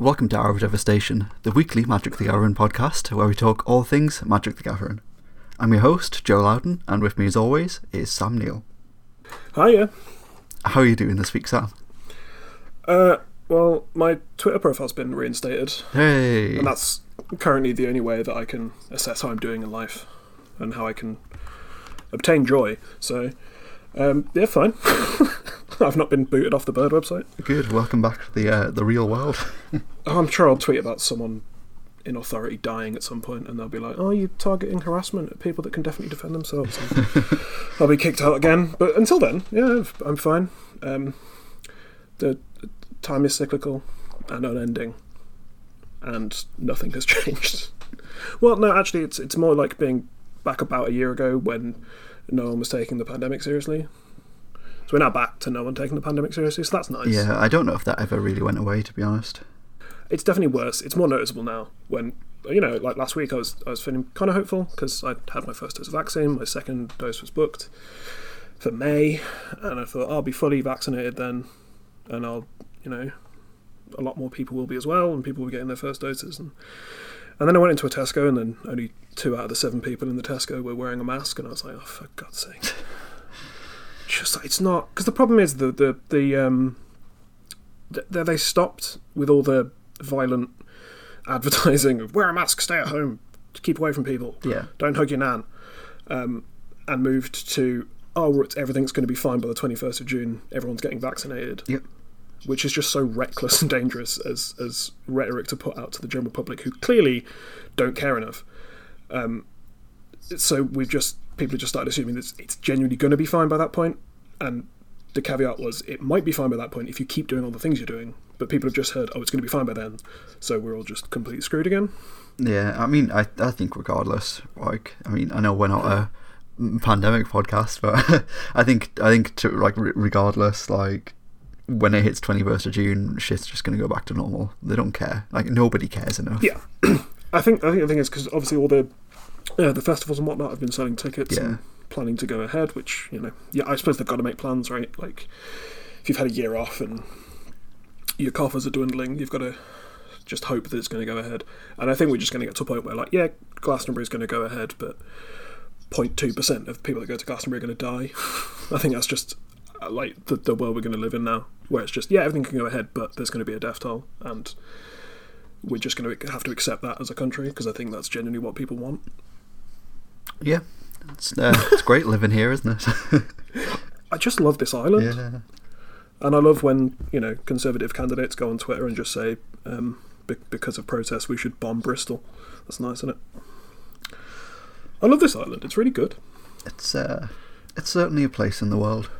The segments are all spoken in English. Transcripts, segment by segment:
Welcome to Hour of Devastation, the weekly Magic the Gathering podcast where we talk all things Magic the Gathering. I'm your host, Joe Loudon, and with me as always is Sam Neal. Hiya. How are you doing this week, Sam? Uh, well, my Twitter profile's been reinstated, Hey! and that's currently the only way that I can assess how I'm doing in life and how I can obtain joy. So, um, yeah, fine. I've not been booted off the Bird website. Good, welcome back to the, uh, the real world. I'm sure I'll tweet about someone in authority dying at some point, and they'll be like, "Oh, you're targeting harassment at people that can definitely defend themselves." I'll be kicked out again. But until then, yeah, I'm fine. Um, the time is cyclical and unending, and nothing has changed. well, no, actually, it's it's more like being back about a year ago when no one was taking the pandemic seriously. So we're now back to no one taking the pandemic seriously. So that's nice. yeah, I don't know if that ever really went away, to be honest. it's definitely worse. It's more noticeable now. When you know, like last week, I was I was feeling kind of hopeful because I had my first dose of vaccine. My second dose was booked for May, and I thought I'll be fully vaccinated then, and I'll you know, a lot more people will be as well, and people will be getting their first doses. And and then I went into a Tesco, and then only two out of the seven people in the Tesco were wearing a mask, and I was like, oh for God's sake. Just it's not because the problem is the the the um th- th- they stopped with all the violent advertising of wear a mask, stay at home, keep away from people, Yeah. don't hug your nan, um, and moved to oh everything's going to be fine by the 21st of June, everyone's getting vaccinated, Yep. which is just so reckless and dangerous as as rhetoric to put out to the general public who clearly don't care enough. Um, so we've just people have just started assuming that it's, it's genuinely going to be fine by that point, and the caveat was it might be fine by that point if you keep doing all the things you're doing. But people have just heard, oh, it's going to be fine by then, so we're all just completely screwed again. Yeah, I mean, I, I think regardless, like, I mean, I know we're not a pandemic podcast, but I think, I think, to, like, regardless, like, when it hits 21st of June, shit's just going to go back to normal. They don't care. Like, nobody cares enough. Yeah, I think I think the thing is because obviously all the uh, the festivals and whatnot have been selling tickets Yeah. and planning to go ahead. Which you know, yeah, I suppose they've got to make plans, right? Like if you've had a year off and your coffers are dwindling, you've got to just hope that it's going to go ahead. And I think we're just going to get to a point where, like, yeah, Glastonbury is going to go ahead, but 0.2 percent of people that go to Glastonbury are going to die. I think that's just uh, like the, the world we're going to live in now, where it's just yeah, everything can go ahead, but there's going to be a death toll, and we're just going to have to accept that as a country because I think that's genuinely what people want. Yeah. It's, uh, it's great living here, isn't it? I just love this island, yeah. and I love when you know conservative candidates go on Twitter and just say, um, be- because of protests, we should bomb Bristol. That's nice, isn't it? I love this island. It's really good. It's, uh, it's certainly a place in the world.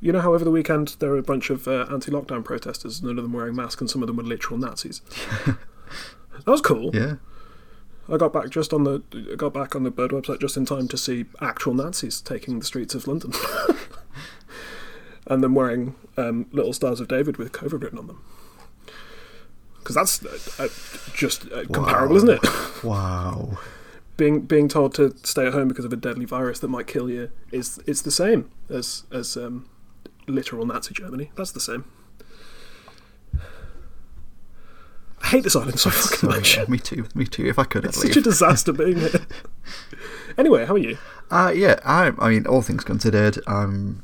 You know how over the weekend there were a bunch of uh, anti-lockdown protesters, none of them wearing masks, and some of them were literal Nazis. that was cool. Yeah. I got back just on the I got back on the Bird website just in time to see actual Nazis taking the streets of London, and them wearing um, little stars of David with COVID written on them. Because that's uh, uh, just uh, comparable, isn't it? Wow. being being told to stay at home because of a deadly virus that might kill you is it's the same as as um, literal Nazi Germany. That's the same. I hate this island so fucking So, much. yeah, me too. Me too. If I could, It's leave. such a disaster being here. anyway, how are you? Uh, yeah, I, I mean, all things considered, I'm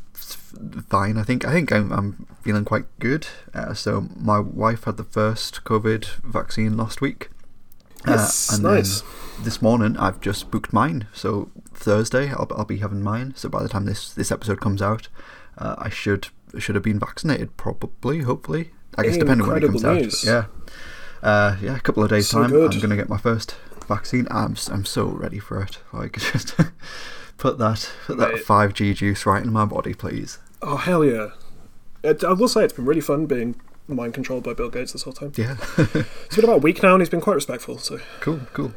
fine. I think I think I'm, I'm feeling quite good. Uh, so my wife had the first COVID vaccine last week. Yes, Uh, and nice. Then this morning, I've just booked mine. So Thursday, I'll, I'll be having mine. So by the time this, this episode comes out, uh, I should should have been vaccinated. Probably, hopefully. I guess depending on when it comes news. out. Yeah. Uh, yeah, a couple of days So time, good. I'm gonna get my first vaccine. I'm I'm so ready for it. Like just put that put that five G juice right in my body, please. Oh hell yeah! It, I will say it's been really fun being mind controlled by Bill Gates this whole time. Yeah, It's been about a week now, and he's been quite respectful, so cool, cool.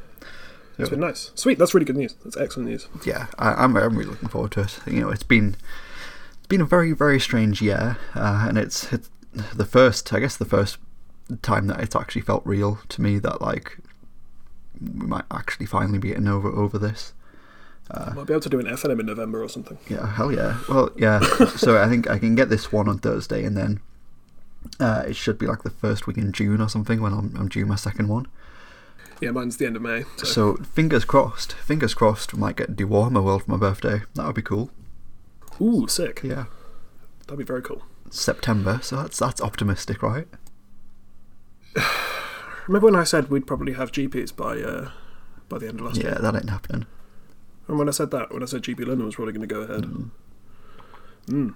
it's been nice. Sweet, that's really good news. That's excellent news. Yeah, I, I'm I'm really looking forward to it. You know, it's been it's been a very very strange year, uh, and it's it's the first I guess the first time that it's actually felt real to me that like we might actually finally be getting over over this. Might be able to do an FNM in November or something. Yeah, hell yeah. Well, yeah. so I think I can get this one on Thursday, and then Uh, it should be like the first week in June or something when I'm, I'm due my second one. Yeah, mine's the end of May. So, So fingers crossed, fingers crossed, we might get do Warhammer World for my birthday. That would be cool. ooh, sick. Yeah, That'd be very cool. September, so that's that's optimistic, right? Remember when I said we'd probably have GPs by uh, by the end of last Yeah, year? Yeah, that ain't happening. And when I said that, when I said GP London was probably going to go ahead. Mm.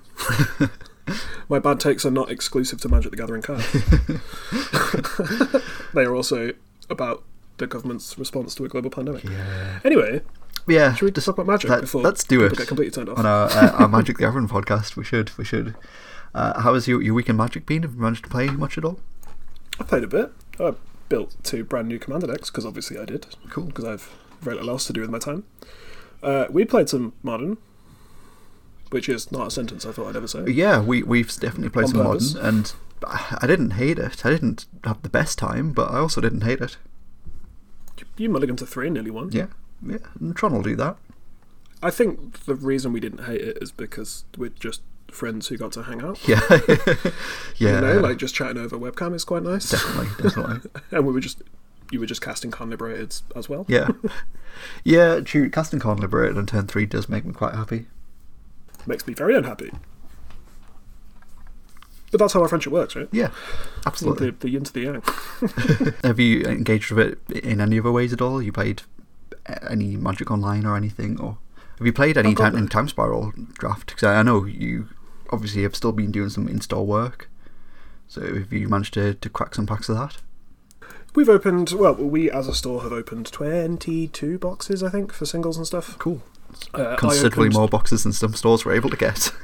My bad takes are not exclusive to Magic the Gathering cards. they are also about the government's response to a global pandemic. Yeah, Anyway, yeah. should we just- talk about Magic let- before let's do it. get completely turned off? on our, uh, our Magic the Gathering podcast. We should, we should. Uh, how has your, your week in Magic been? Have you managed to play much at all? I played a bit. I built two brand new Commander decks because obviously I did. Cool. Because I've very little else to do with my time. Uh, we played some Modern, which is not a sentence I thought I'd ever say. Yeah, we we've definitely played On some purpose. modern, and I didn't hate it. I didn't have the best time, but I also didn't hate it. You mulligan to three and nearly won. Yeah, yeah. And Tron will do that. I think the reason we didn't hate it is because we're just friends who got to hang out. Yeah, yeah. You know, like just chatting over webcam is quite nice. definitely, definitely. and we were just you were just casting Karn Liberated as well. Yeah, yeah. True. Casting Karn Liberated on turn three does make me quite happy. Makes me very unhappy. But that's how our friendship works, right? Yeah, absolutely. the yin to the yang. Have you engaged with it in any other ways at all? You played uh, any Magic Online or anything, or have you played any time in. Time Spiral draft? Because I know you obviously I've still been doing some in-store work. So have you managed to, to crack some packs of that? We've opened well, we as a store have opened twenty two boxes, I think, for singles and stuff. Cool. Uh, Considerably opened- more boxes than some stores were able to get.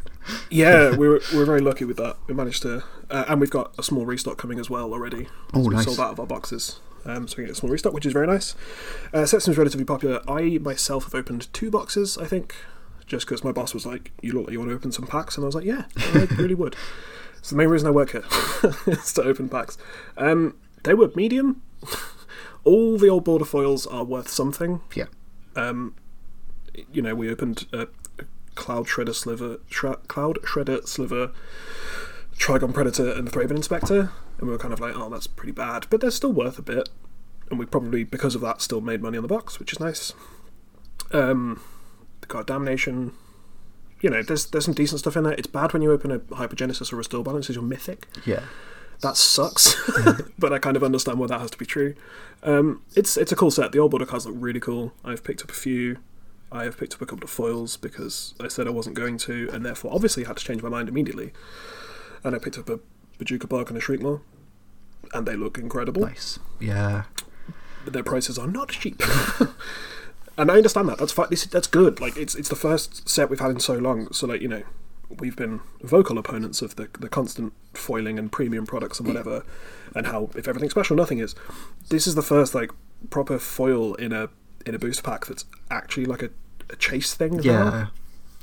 Yeah, we were we were very lucky with that. We managed to, uh, and we've got a small restock coming as well already. Oh, So nice. sold out of our boxes, um, so we get a small restock, which is very nice. Uh, set seems relatively popular. I myself have opened two boxes, I think, just because my boss was like, "You look like you want to open some packs," and I was like, "Yeah, I really would." It's the main reason I work here is to open packs. Um, they were medium. All the old border foils are worth something. yeah. Um, you know, we opened a, Cloud Shredder Sliver, Shre- Cloud Shredder Sliver, Trigon Predator, and the Thraben Inspector, and we were kind of like, oh, that's pretty bad, but they're still worth a bit, and we probably because of that still made money on the box, which is nice. Um, the God Damnation. You know, there's there's some decent stuff in there. It's bad when you open a Hypergenesis or a Restore Balance as your mythic Yeah. that sucks. but I kind of understand why that has to be true. Um, it's it's a cool set. The old border cards look really cool. I've picked up a few. I have picked up a couple of foils because I said I wasn't going to, and therefore obviously had to change my mind immediately. And I picked up a Bojuka Bog and a Shriekmaw, and they look incredible. Nice. Yeah. But their prices are not cheap. and I understand that. That's fine. This that's good. Like it's it's the first set we've had in so long. So like you know, we've been vocal opponents of the the constant foiling and premium products and whatever, and how if everything's special, nothing is. This is the first like proper foil in a in a booster pack that's actually like a, a chase thing. as well. Yeah.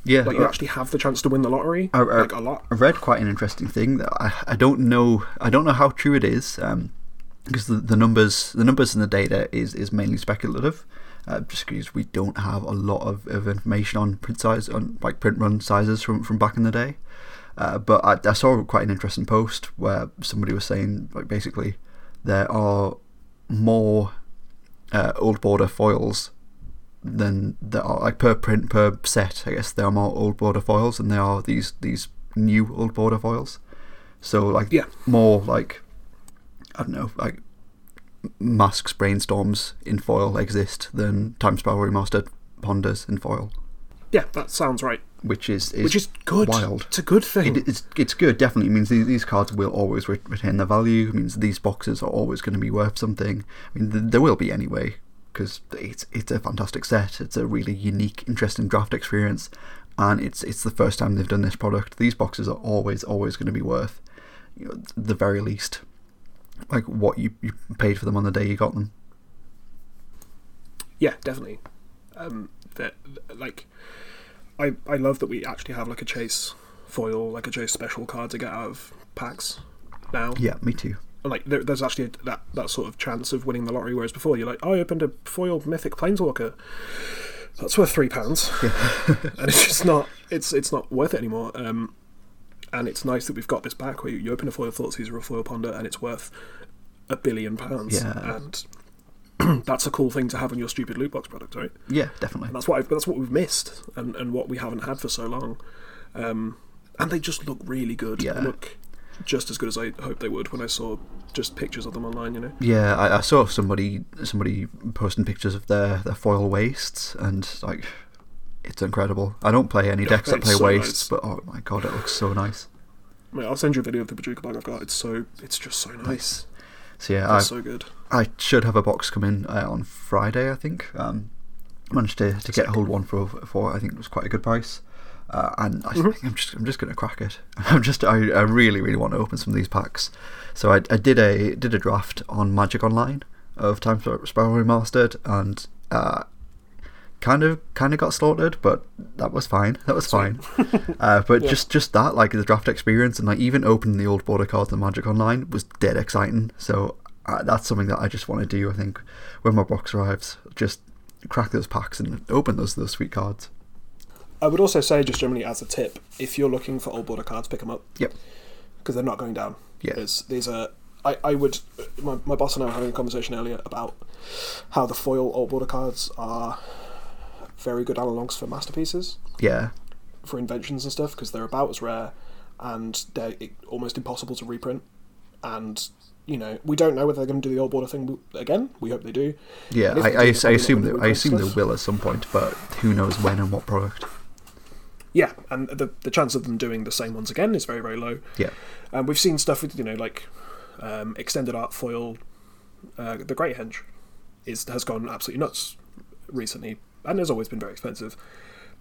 Yeah. Like you uh, actually have the chance to win the lottery, I- I- like a lot. I read quite an interesting thing that I, I don't know I don't know how true it is um, because the, the numbers the numbers in the data is, is mainly speculative uh, just because we don't have a lot of, of information on print size on like print run sizes from, from back in the day uh, but I, I saw quite an interesting post where somebody was saying like basically there are more uh, old border foils than there are like per print per set. I guess there are more old border foils than there are these these new old border foils. So like Yeah. more like I don't know like masks brainstorms in foil exist than time spiral remastered ponders in foil, Yeah, that sounds right. which is, is Which is good. wild. It's a good thing. It, it's it's good. Definitely it means these, these cards will always re- retain their value. It means these boxes are always going to be worth something. I mean, th- there will be anyway because it's it's a fantastic set. It's a really unique, interesting draft experience, and it's it's the first time they've done this product. These boxes are always always going to be worth, you know, the very least, like what you, you paid for them on the day you got them. Yeah, definitely. Um, that like, I I love that we actually have like a chase foil, like a chase special card to get out of packs now. Yeah, me too. And, Like there, there's actually a, that that sort of chance of winning the lottery, whereas before you're like, oh, I opened a foil mythic planeswalker. That's worth three pounds, and it's just not it's it's not worth it anymore. Um, and it's nice that we've got this back where you open a foil Thoughtseize or a foil Ponder and it's worth a billion pounds. Yeah. And that's a cool thing to have on your stupid loot box product, right? Yeah, definitely. And that's what I've, that's what we've missed and, and what we haven't had for so long. Um, and they just look really good. Yeah. They look just as good as I hoped they would when I saw just pictures of them online. You know. Yeah, I, I saw somebody somebody posting pictures of their, their foil wastes, and like, it's incredible. I don't play any decks that play so wastes, nice. but oh my god, it looks so nice. Mate, I'll send you a video of the Bojuka Bog I've got. It's so it's just so nice. So yeah, I so good. I should have a box come in uh, on Friday. I think. Um, managed to, to get hold of one for for I think it was quite a good price. Uh, and I Mm-hmm. think I'm just I'm just gonna crack it. I'm just I, I really really want to open some of these packs. So I, I did a did a draft on Magic Online of Time Spiral Remastered and uh, kind of kind of got slaughtered, but that was fine. That was fine. uh, but Yeah. just just that like the draft experience and like even opening the old border cards in Magic Online was dead exciting. So uh, that's something that I just want to do. I think when my box arrives, just crack those packs and open those those sweet cards. I would also say, just generally as a tip, if you're looking for old border cards, pick them up Yep. because they're not going down. Yeah. There's, these are. I, I would. My, my boss and I were having a conversation earlier about how the foil old border cards are very good analogs for masterpieces, Yeah. for inventions and stuff, because they're about as rare and they're almost impossible to reprint. And, you know, we don't know whether they're going to do the old border thing again. We hope they do. Yeah, I, I, do, I they're assume that I assume they will at some point, but who knows when and what product. Yeah, and the the chance of them doing the same ones again is very very low. Yeah, And we've seen stuff with you know like um, extended art foil. Uh, the Great Henge is has gone absolutely nuts recently, and has always been very expensive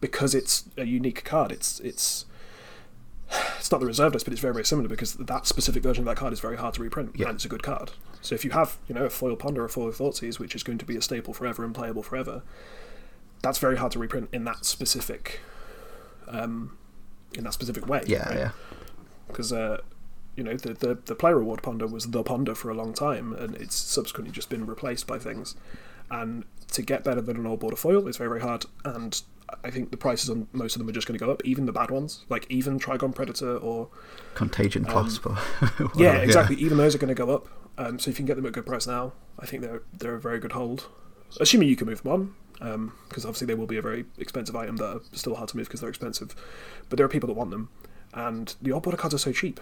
because it's a unique card. It's it's it's not the reserve list, but it's very very similar because that specific version of that card is very hard to reprint, Yeah. and it's a good card. So if you have you know a foil ponder or a foil Thoughtseize, which is going to be a staple forever and playable forever, that's very hard to reprint in that specific um, in that specific way. yeah, right? yeah, because uh, you know the, the the player reward ponder was the ponder for a long time, and it's subsequently just been replaced by things. And to get better than an old border foil is very very hard, and I think the prices on most of them are just going to go up, even the bad ones, like even Trigon Predator or Contagion Clasp. Um, yeah, well, exactly. Even those are going to go up. Um, so if you can get them at a good price now, I think they're they're a very good hold. Assuming you can move them on, because obviously they will be a very expensive item that are still hard to move because they're expensive. But there are people that want them, and the old border cards are so cheap.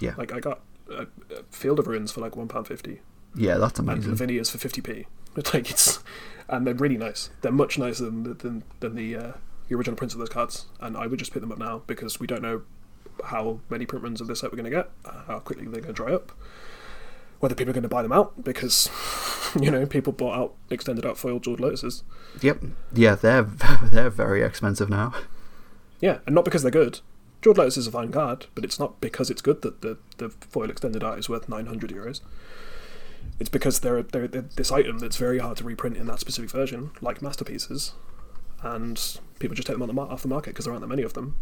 Yeah, Like I got a, a Field of Ruins for like one pound fifty, yeah, that's amazing. and. Lavinia's for fifty p. It's like it's, and they're really nice. They're much nicer than than, than the uh, the original prints of those cards. And I would just pick them up now because we don't know how many print runs of this set we're going to get, how quickly they're going to dry up, whether people are going to buy them out because you know people bought out extended out foil jeweled lotuses. Yep, yeah, they're they're very expensive now. Yeah, and not because they're good. Jeweled Lotus is a fine card, but it's not because it's good that the, the foil extended art is worth 900 euros. It's because they're, they're, they're this item that's very hard to reprint in that specific version, like masterpieces, and people just take them on the mar- off the market because there aren't that many of them.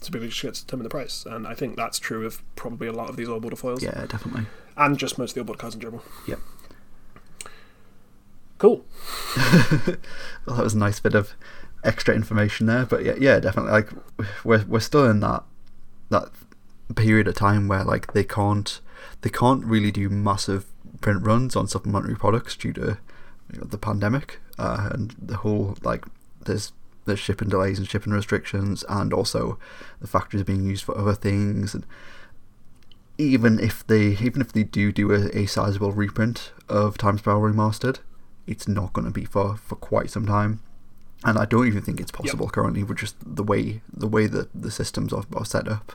So people just get to determine the price, and I think that's true of probably a lot of these old border foils, Yeah, definitely. and just most of the old border cards in general. Yep. Cool. Well, that was a nice bit of extra information there, but yeah, yeah, definitely. Like we're we're still in that that period of time where like they can't they can't really do massive print runs on supplementary products due to you know, the pandemic uh, and the whole like there's there's shipping delays and shipping restrictions and also the factories being used for other things and even if they even if they do do a, a sizable reprint of Time Spiral Remastered, it's not going to be for, for quite some time. And I don't even think it's possible currently with just the way the way that the systems are, are set up.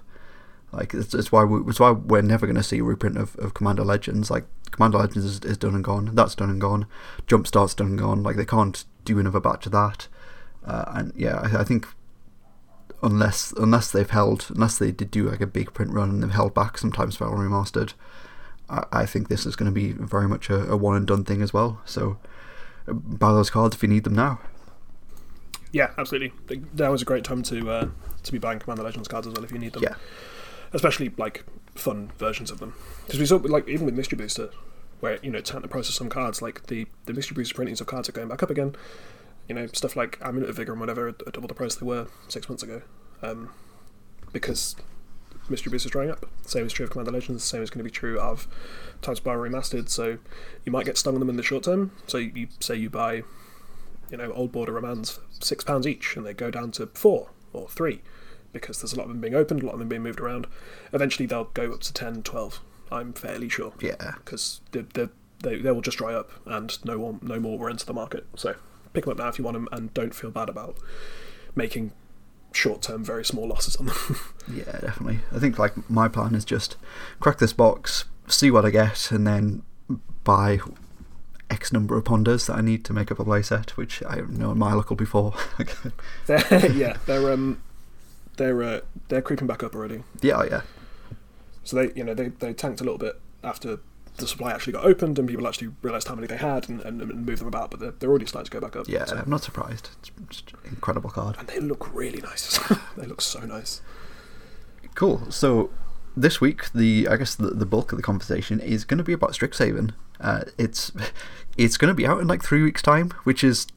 Like it's, it's why we, it's why we're never going to see a reprint of, of Commander Legends. Like Commander Legends is, is done and gone. That's done and gone. Jumpstart's done and gone. Like they can't do another batch of that. Uh, and yeah, I, I think unless unless they've held unless they did do like a big print run and they've held back some Time Spiral Remastered, I, I think this is going to be very much a, a one and done thing as well. So buy those cards if you need them now. Yeah, absolutely. That was a great time to uh, to be buying Commander Legends cards as well if you need them. Yeah. Especially like fun versions of them. Because we saw like even with Mystery Booster, where you know it's time to process some cards, like the the Mystery Booster printings of cards are going back up again. You know stuff like Amulet of Vigor and whatever are double the price they were six months ago, um, because Mystery Boost is drying up. Same is true of Commander Legends. Same is going to be true of Time Spiral Remastered. So you might get stung on them in the short term. So you, you say you buy, you know, old border remands for six pounds each, and they go down to four or three because there's a lot of them being opened, a lot of them being moved around. Eventually, they'll go up to 10, 12. I'm fairly sure. Yeah. Because they, they, they, they will just dry up, and no one, no more will enter the market. So pick them up now if you want them, and don't feel bad about making short-term, very small losses on them. Yeah, definitely. I think like my plan is just crack this box, see what I get, and then buy X number of ponders that I need to make up a playset, which I know my luck will be they're, yeah, they're um, they're uh, they're creeping back up already. yeah, yeah. So they, you know, they, they tanked a little bit after the supply actually got opened and people actually realised how many they had and, and, and moved them about. But they're, they're already starting to go back up. Yeah, So- I'm not surprised. It's incredible card. and they look really nice. they look so nice. Cool. So this week, the I guess the, the bulk of the conversation is going to be about Strixhaven. Uh, it's it's going to be out in like three weeks' time, which is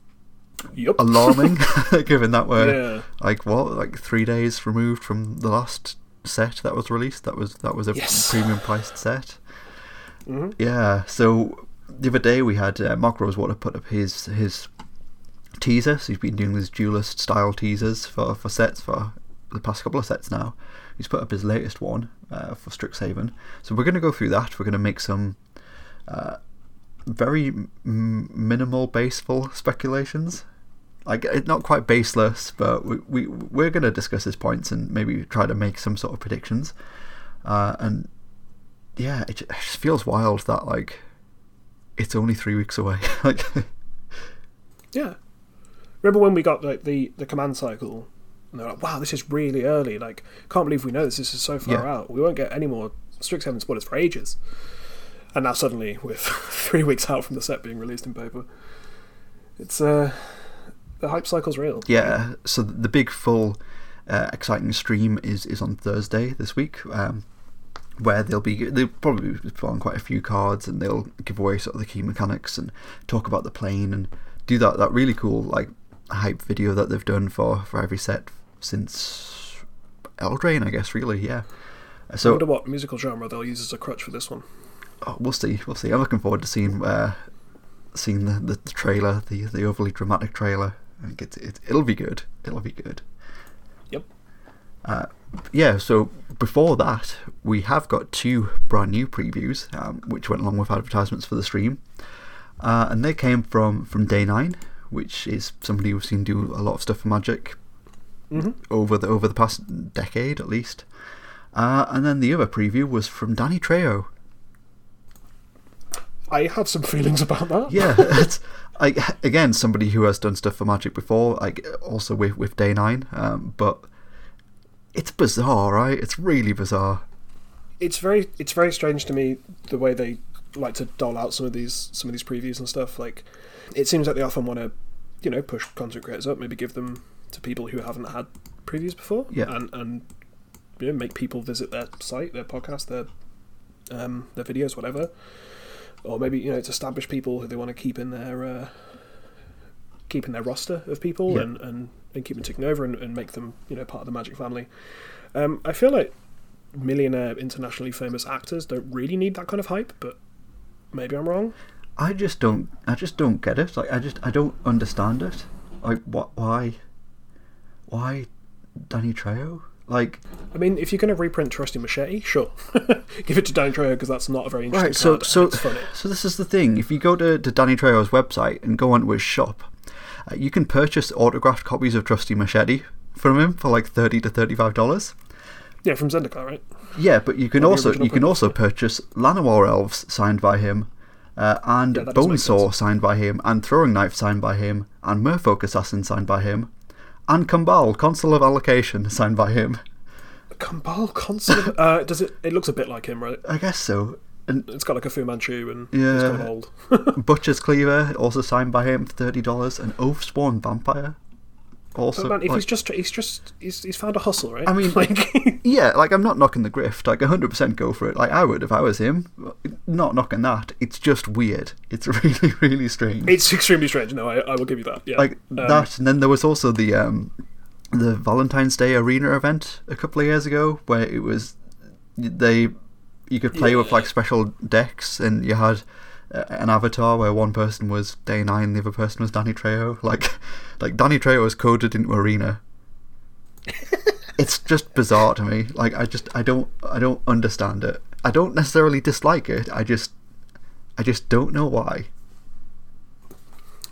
Yup. alarming, given that we're Yeah. like what like three days removed from the last set that was released. That was that was a Yes. premium priced set. Mhm. Yeah. So the other day we had uh, Mark Rosewater put up his his teaser. So he's been doing these duelist style teasers for for sets for the past couple of sets now. He's put up his latest one uh, for Strixhaven. So we're going to go through that. We're going to make some uh, very m- minimal, baseful speculations. Like it's not quite baseless, but we, we we're going to discuss his points and maybe try to make some sort of predictions. Uh, and yeah, it ju- it just feels wild that like it's only three weeks away. like Yeah. Remember when we got like the, the command cycle? And they're like, wow, this is really early. Like, can't believe we know this. This is so far Yeah. out. We won't get any more strict Strixhaven spoilers for ages. And now suddenly, with three weeks out from the set being released in paper, it's uh, the hype cycle's real. yeah, so the big full uh, exciting stream is is on Thursday this week. Um, where they'll be they'll probably be pulling quite a few cards and they'll give away sort of the key mechanics and talk about the plane and do that that really cool like hype video that they've done for for every set since Eldraine I guess really yeah So I wonder what musical genre they'll use as a crutch for this one. Oh, we'll see we'll see I'm looking forward to seeing uh seeing the, the, the trailer the the overly dramatic trailer I think it's it, it'll be good it'll be good Yep. Uh, yeah, so before that, we have got two brand new previews, um, which went along with advertisements for the stream. Uh, and they came from, from Day 9, which is somebody we've seen do a lot of stuff for Magic hmm over the over the past decade at least. Uh, and then the other preview was from Danny Trejo. I have some feelings about that. Yeah, it's like again somebody who has done stuff for Magic before, like also with with Day Nine. Um, but it's bizarre, right? It's really bizarre. it's very it's very strange to me the way they like to dole out some of these some of these previews and stuff. Like, it seems like they often want to, you know, push content creators up, maybe give them to people who haven't had previews before, Yeah. and and you know make people visit their site, their podcast, their um, their videos, whatever, or maybe you know to establish people who they want to keep in their uh, keep in their roster of people Yeah. and, and and keep them ticking over and, and make them you know part of the Magic family. Um, I feel like millionaire internationally famous actors don't really need that kind of hype, but maybe I'm wrong. I just don't. I just don't get it. Like I just I don't understand it. Like what? Why? Why, Danny Trejo? Like I mean, if you're going to reprint Trusty Machete, sure, give it to Danny Trejo because that's not a very interesting right. So card so it's funny. so this is the thing. If you go to, to Danny Trejo's website and go onto his shop, uh, you can purchase autographed copies of Trusty Machete from him for like thirty to thirty five dollars. Yeah, from Zendikar, right? Yeah, but you can also you can also purchase Llanowar Elves signed by him, uh, and Yeah, Bonesaw signed by him, and Throwing Knife signed by him, and Merfolk Assassin signed by him, and Kumbal Consul of Allocation signed by him. Kambal Consul. uh, does it? It looks a bit like him, right? I guess so. And It's got like a Fu Manchu and Yeah. it's got old. Butcher's Cleaver also signed by him for thirty dollars, and Oathsworn Vampire also. But man, if like- he's just he's just he's, he's found a hustle, right? I mean, like yeah, like I'm not knocking the grift. Like 100% go for it. Like I would if I was him. Not knocking that. It's just weird. It's really, really strange. it's extremely strange. No, I, I will give you that. Yeah, like Um, that and then there was also the um the Valentine's Day Arena event a couple of years ago, where it was they you could play with like special decks, and you had an avatar where one person was Day Nine, and the other person was Danny Trejo. Like, like Danny Trejo was coded into Arena. it's just bizarre to me. Like, I just I don't I don't understand it. I don't necessarily dislike it. I just I just don't know why.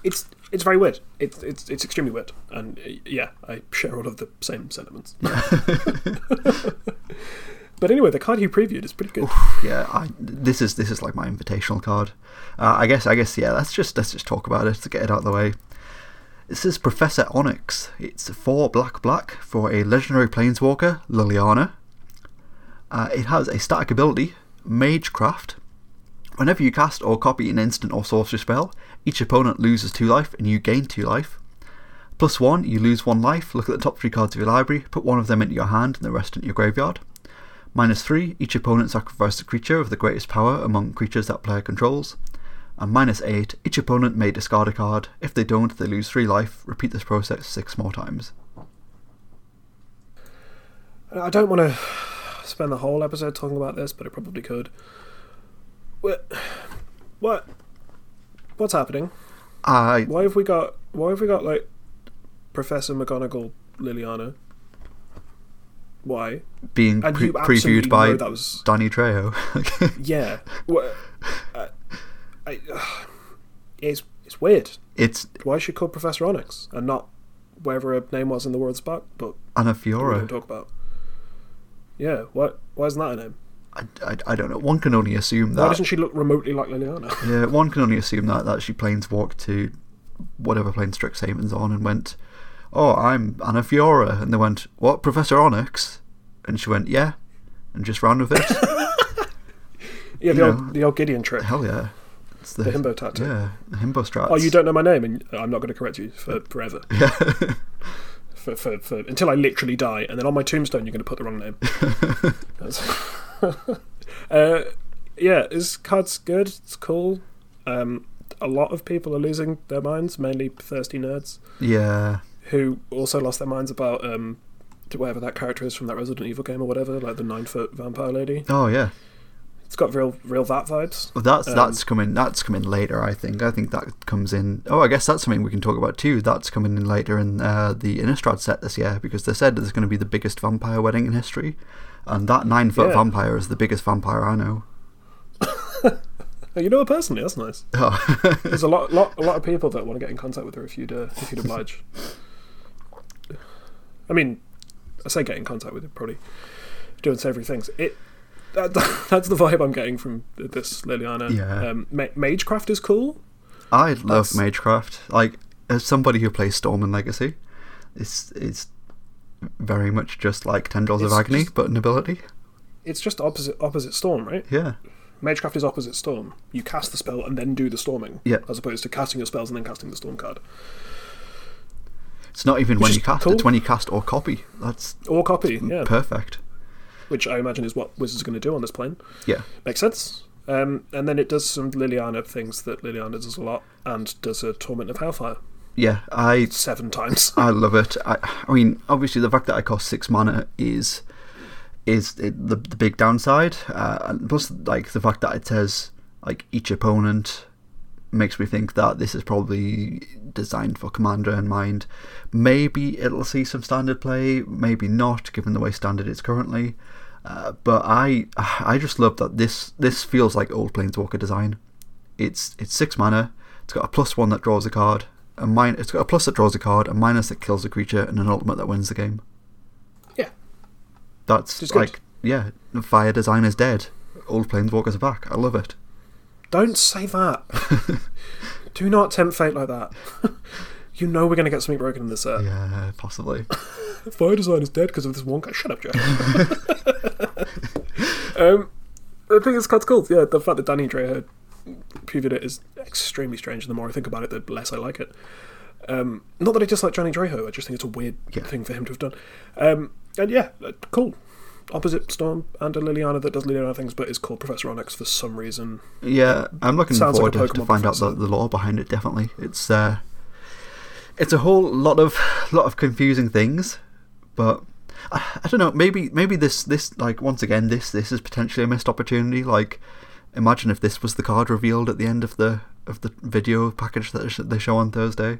It's it's very weird. It's it's it's extremely weird, and uh, yeah, I share all of the same sentiments. but anyway, the card you previewed is pretty good. yeah, I, this is this is like my invitational card. Uh, I guess I guess yeah. Let's just let's just talk about it to get it out of the way. This is Professor Onyx. It's four black black for a legendary planeswalker, Liliana. Uh, it has a static ability, Magecraft. Whenever you cast or copy an instant or sorcery spell, each opponent loses two life and you gain two life. Plus one, you lose one life. Look at the top three cards of your library, put one of them into your hand and the rest into your graveyard. Minus 3, each opponent sacrifices a creature of the greatest power among creatures that player controls. And minus 8, each opponent may discard a card. If they don't, they lose 3 life. Repeat this process 6 more times. I don't want to spend the whole episode talking about this, but I probably could. What? What? What's happening? I Why have we got? Why have we got like Professor McGonagall, Liliana? Why? being pre- previewed by that was Danny Trejo. yeah. What? Uh, I, it's it's weird. it's Why is she called Professor Onyx and not whatever her name was in the world's Spark? But Anna don't Fiora. talk about. Yeah. What? Why isn't that a name? I, I, I don't know. One can only assume that. Why doesn't she look remotely like Liliana? Yeah, one can only assume that that she planes walked to whatever plane Strixhaven's on and went, "Oh, I'm Anna Fiora," and they went, "What, Professor Onyx?" And she went, "Yeah," and just ran with it. Yeah, the You old know. the old Gideon trick. Hell yeah, it's The himbo tattoo. Yeah, the himbo strats. Oh, you don't know my name, and I'm not going to correct you for forever. Yeah, For, for, for until I literally die, and then on my tombstone you're going to put the wrong name. Uh, yeah, this card's good. It's cool. Um, a lot of people are losing their minds, mainly thirsty nerds yeah. Who also lost their minds about um, whatever that character is from that Resident Evil game or whatever, like the nine foot vampire lady. Oh yeah. It's got real, real that vibes. Well, that's Um, that's coming. That's coming later. I think. I think that comes in. Oh, I guess that's something we can talk about too. That's coming in later in uh, the Innistrad set this year because they said there's going to be the biggest vampire wedding in history, and that nine foot Yeah. vampire is the biggest vampire I know. You know her personally. That's nice. Oh. There's a lot, lot, a lot of people that want to get in contact with her if you'd, uh, if you'd oblige. I mean, I say get in contact with it, probably doing savoury things. It that, that's the vibe I'm getting from this Liliana. Yeah. Um, Ma- Magecraft is cool. I love That's- Magecraft. Like as somebody who plays Storm and Legacy, it's it's very much just like Tendrils of Agony, just- but an ability. It's just opposite opposite storm, right? Yeah. Magecraft is opposite storm. You cast the spell and then do the storming. Yeah. As opposed to casting your spells and then casting the storm card. It's not even Which when you cast; cool. it's when you cast or copy. That's Or copy, yeah. perfect. Which I imagine is what Wizards are going to do on this plane. Yeah. Makes sense. Um, and then it does some Liliana things that Liliana does a lot, and does a Torment of Hellfire Yeah. I seven times. I love it. I, I mean, obviously, the fact that I cost six mana is is the the big downside. Uh, and plus, like the fact that it says like each opponent makes me think that this is probably designed for commander in mind. Maybe it'll see some standard play, maybe not, given the way standard is currently. Uh, but I I just love that this this feels like old Planeswalker design. It's it's six mana. It's got a plus one that draws a card. A min- it's got a plus that draws a card, a minus that kills a creature, and an ultimate that wins the game. Yeah. That's Which is good. like yeah, fire design is dead. Old Planeswalkers are back. I love it. Don't say that. Do not tempt fate like that. you know we're going to get something broken in this set. Yeah, possibly. Fire design is dead because of this one guy. Shut up, Joe. um, I think it's quite cool. Yeah, the fact that Danny Trejo previewed it is extremely strange. And the more I think about it, the less I like it. Um, not that I dislike Johnny Trejo, I just think it's a weird Yeah. thing for him to have done. Um, and yeah, uh, cool. Opposite Storm and a Liliana that does Liliana things, but is called Professor Onyx for some reason. Yeah, I'm looking Sounds forward a to, find out the, professor. the lore behind it. Definitely, it's uh, it's a whole lot of lot of confusing things, but I, I don't know. Maybe maybe this this like once again this this is potentially a missed opportunity. Like, imagine if this was the card revealed at the end of the of the video package that they show on Thursday.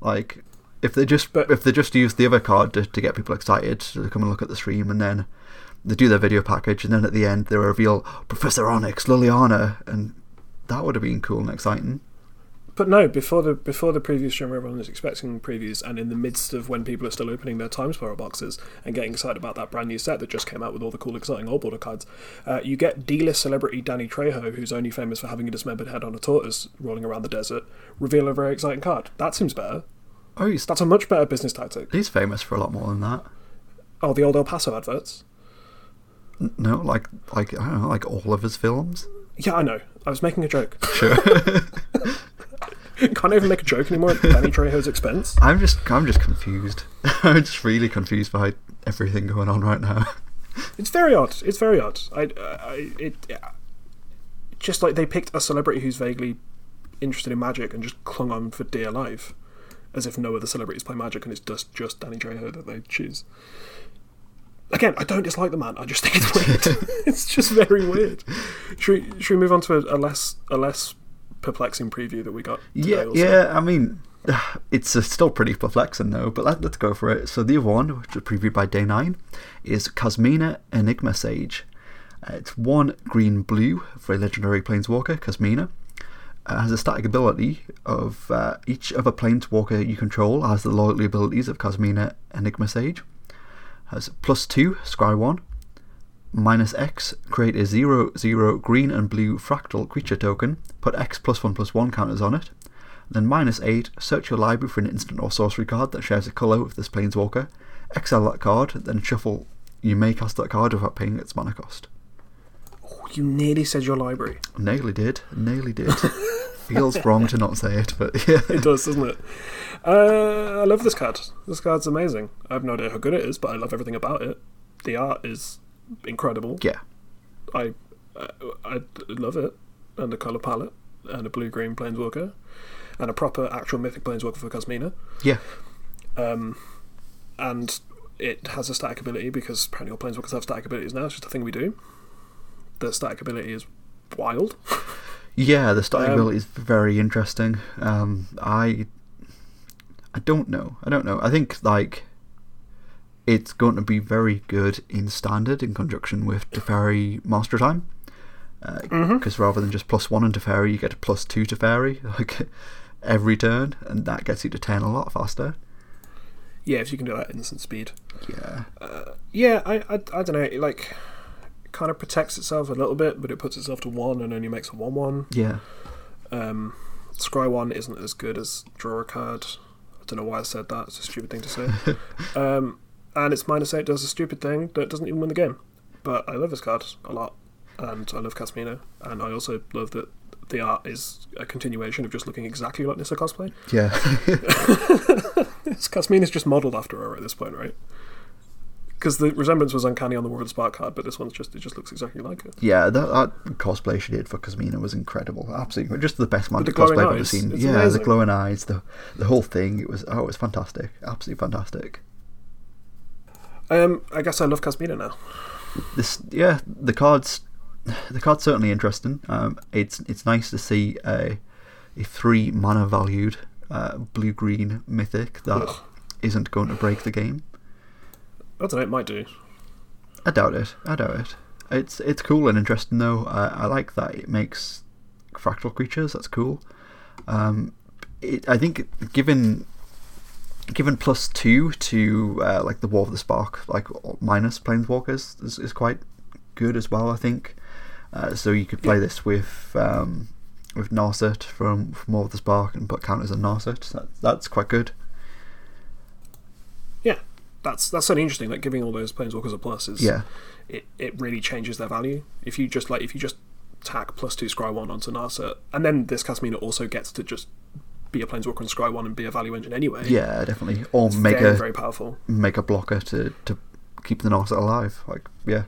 Like, if they just But- if they just use the other card to, to get people excited to come and look at the stream, and then they do their video package, and then at the end they reveal Professor Onyx, Liliana, and that would have been cool and exciting. But no, before the before the preview stream, where everyone is expecting previews, and in the midst of when people are still opening their Time Explorer boxes and getting excited about that brand new set that just came out with all the cool, exciting old border cards, uh, you get D-list celebrity Danny Trejo, who's only famous for having a dismembered head on a tortoise rolling around the desert, reveal a very exciting card. That seems better. Oh, he's That's a much better business tactic. he's famous for a lot more than that. Oh, the old El Paso adverts. N- No, like like I don't know, like all of his films. Yeah, I know. I was making a joke. Sure. Can't even make a joke anymore at Danny Trejo's expense. I'm just I'm just confused. I'm just really confused by everything going on right now. It's very odd. It's very odd. I, I it, just like they picked a celebrity who's vaguely interested in magic and just clung on for dear life, as if no other celebrities play magic and it's just just Danny Trejo that they choose. Again, I don't dislike the man. I just think it's weird. it's just very weird. Should we, should we move on to a, a less a less perplexing preview that we got? Today Yeah, also? yeah. I mean, it's uh, still pretty perplexing though. But let, let's go for it. So the other one, which was previewed by Day Nine, is Kasmina Enigma Sage. Uh, it's one green blue for a legendary planeswalker, Kasmina. Has a static ability of uh, each other planeswalker you control has the loyalty abilities of Kasmina Enigma Sage. Has plus two, scry one, minus X, create a 0 0 green and blue fractal creature token, put X plus 1 plus 1 counters on it. Then minus 8, search your library for an instant or sorcery card that shares a colour with this planeswalker, exile that card, then shuffle. You may cast that card without paying its mana cost. Oh, you nearly said your library. Nearly did, nearly did. Feels wrong to not say it, but yeah. It does, doesn't it? Uh, I love this card. This card's amazing. I have no idea how good it is, but I love everything about it. The art is incredible. Yeah, I, I, I love it, and the color palette, and a blue green planeswalker, and a proper actual mythic planeswalker for Kasmina. yeah, Um, and it has a static ability because apparently all planeswalkers have static abilities now. It's just a thing we do. The static ability is wild. yeah. The static Um, ability is very interesting. Um, I, I don't know. I don't know. I think like it's going to be very good in standard in conjunction with Teferi Master Time. Because rather than just plus one in Teferi, you get a plus two Teferi like every turn, and that gets you to ten a lot faster. Yeah, if you can do that at instant speed. Yeah, Yeah, I, I, I don't know. Like, kind of protects itself a little bit, but it puts itself to one and only makes a one-one. yeah, Um, Scry one isn't as good as draw a card. I don't know why I said that. It's a stupid thing to say. um, and its minus eight does a stupid thing that doesn't even win the game. But I love this card a lot, and I love Kasmina, and I also love that the art is a continuation of just looking exactly like Nissa cosplay. yeah. Kasmina's just modelled after her at this point, right? Because the resemblance was uncanny on the World of Spark card, but this one's just it just looks exactly like it. Yeah, that, that cosplay she did for Kasmina was incredible. Absolutely, just the best magic glowing cosplay I've ever seen. yeah, amazing. the glowing eyes, the the whole thing. It was oh, it was fantastic. Absolutely fantastic. Um, I guess I love Kasmina now. This yeah, the cards, the card's certainly interesting. Um, it's it's nice to see a a three mana valued uh, blue green mythic that not going to break the game. I don't know, it might do. I doubt it. I doubt it. It's it's cool and interesting though. I, I like that it makes fractal creatures. That's cool. Um, it, I think given given plus two to uh, like the War of the Spark, like minus planeswalkers is, is quite good as well. I think. Uh, so you could play this with um, with Narset from, from War of the Spark and put counters on Narset. That, that's quite good. That's that's certainly interesting. Like giving all those planeswalkers a plus is Yeah. it, it really changes their value. If you just like if you just tack plus two scry one onto Narset, and then this Kasmina also gets to just be a planeswalker and scry one and be a value engine anyway. Yeah, definitely. Or it's make very a very powerful. make a blocker to, to keep the Narset alive. Like yeah.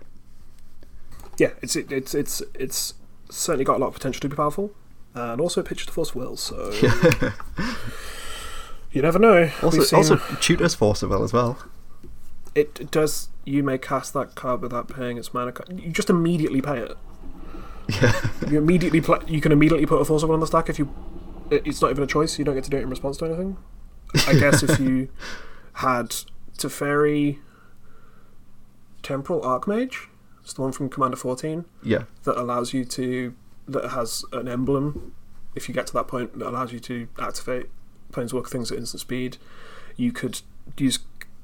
Yeah, it's it, it's it's it's certainly got a lot of potential to be powerful, and also it pitches the force will. So you never know. Also, seen- also Tutor's Force Will as well. It, it does. You may cast that card without paying its mana. Co- you just immediately pay it. Yeah. You immediately play. You can immediately put a force on the stack if you. it- It's not even a choice. You don't get to do it in response to anything. I guess if you had Teferi Temporal Archmage, it's the one from Commander 14 yeah. that allows you to that has an emblem. If you get to that point, that allows you to activate Planeswalker things at instant speed. You could use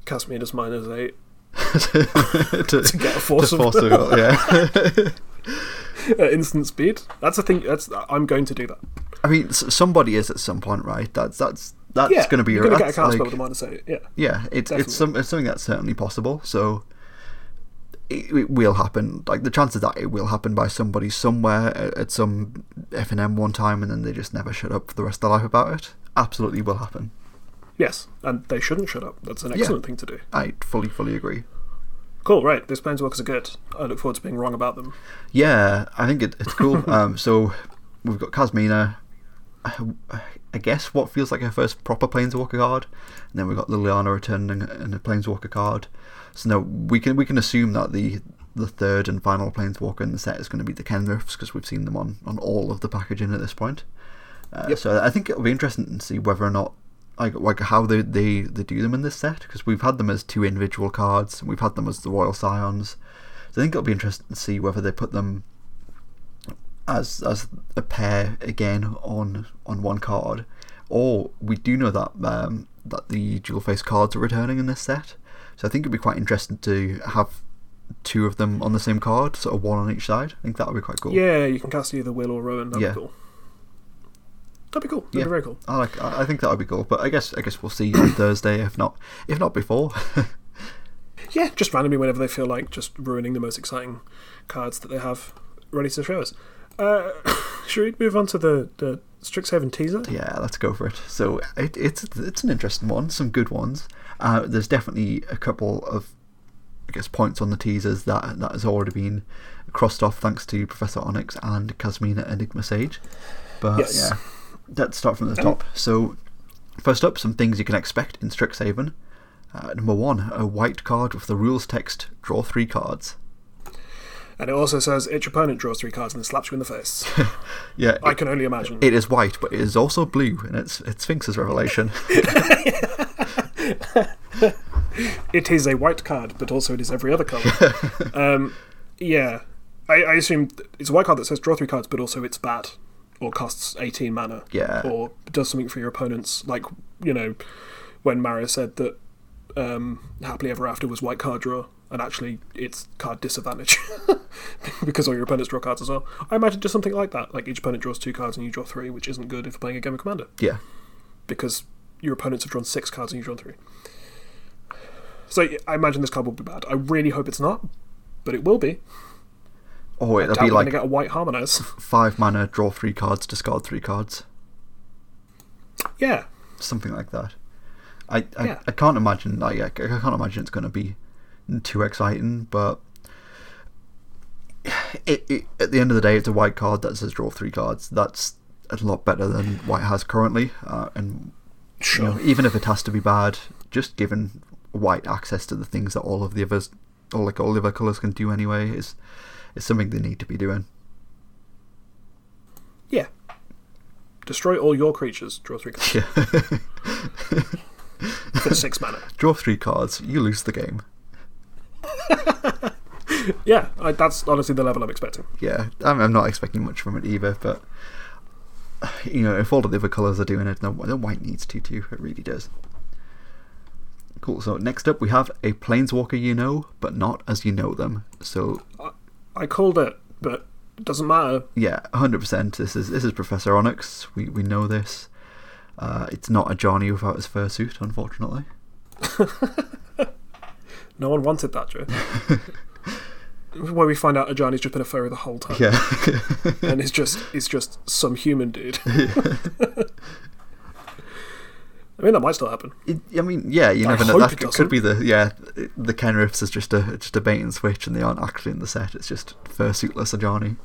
Kasmina's minus eight to, to get a force to of force it, yeah. at instant speed. That's a thing. That's I'm going to do that. I mean, somebody is at some point, right? That's that's that's yeah, going to be you're going to get a cast like- with a minus eight. Yeah, Yeah, it's Definitely. it's some it's something that's certainly possible. So it, it will happen. Like the chances that it will happen by somebody somewhere at, at some F and M one time, and then they just never shut up for the rest of their life about it. Absolutely will happen. Yes, and they shouldn't shut up. That's an Yeah. excellent thing to do. I fully fully agree. Cool, right? These planeswalkers are good. I look forward to being wrong about them. Yeah, I think it, it's cool. um, so we've got Kasmina. I guess what feels like her first proper Planeswalker card, and then we've got Liliana returning in a Planeswalker card. So now we can we can assume that the the third and final Planeswalker in the set is going to be the Kenriths because we've seen them on, on all of the packaging at this point. Uh, Yep. So I think it'll be interesting to see whether or not like like how they they, they do them in this set because we've had them as two individual cards and we've had them as the Royal Scions. So I think it'll be interesting to see whether they put them as as a pair again on on one card, or we do know that um, that the dual face cards are returning in this set. So I think it'd be quite interesting to have two of them on the same card, sort of one on each side. I think that would be quite cool. Yeah, you can cast either Will or Rowan. That'd Yeah. be cool. That'd be cool. That'd Yeah. be very cool. I like. I think that would be cool. But I guess I guess we'll see on Thursday, if not if not before. Yeah, just randomly whenever they feel like just ruining the most exciting cards that they have ready to show us. Uh, should we move on to the, the Strixhaven teaser? Yeah, let's go for it. So it, it's it's an interesting one, some good ones. Uh, there's definitely a couple of, I guess, points on the teasers that that has already been crossed off thanks to Professor Onyx and Kasmina Enigma Sage. But Yes. yeah, let's start from the top. So first up, some things you can expect in Strixhaven. Uh, number one, a white card with the rules text: draw three cards. And it also says each opponent draws three cards and then slaps you in the face. Yeah, I it, can only imagine. it is white, but it is also blue, and it's it's Sphinx's revelation. it is a white card, but also it is every other colour. um, yeah, I, I assume it's a white card that says draw three cards, but also it's bad, or costs 18 mana, Yeah. or does something for your opponents. Like, you know, when Mario said that um, Happily Ever After was white card draw, and actually it's card disadvantage because all your opponents draw cards as well. I imagine just something like that. Like each opponent draws two cards and you draw three, which isn't good if you're playing a game of Commander yeah, because your opponents have drawn six cards and you've drawn three. So I imagine this card will be bad. I really hope it's not, but it will be. I it'll be like get a white harmonize. five mana, draw three cards, discard three cards, yeah, something like that. I I, Yeah. I can't imagine. Like, I, I can't imagine it's going to be too exciting, but it, it, at the end of the day, it's a white card that says draw three cards. That's a lot better than white has currently, uh, and you know, even if it has to be bad, just giving white access to the things that all of the others, or like all the other colours can do anyway, is is something they need to be doing. Yeah. Destroy all your creatures. Draw three cards Yeah. for six mana. draw three cards, you lose the game. Yeah, I, that's honestly the level I'm expecting. yeah, I'm, I'm not expecting much from it either, but you know, if all of the other colours are doing it, then white needs to too. It really does. Cool. So next up, we have a planeswalker you know, but not as you know them. So I called it, but it doesn't matter. yeah, 100%. This is this is Professor Onyx. We we know this. Uh, it's not Ajani without his fursuit, unfortunately. No one wanted that, Joe. Where we find out Ajani's just been a furry the whole time, Yeah. and it's just it's just some human dude. I mean, that might still happen. It, I mean, yeah, you I never know. That it could, could be the yeah. The Kenriths is just a just a bait and switch, and they aren't actually in the set. It's just fursuitless Ajani.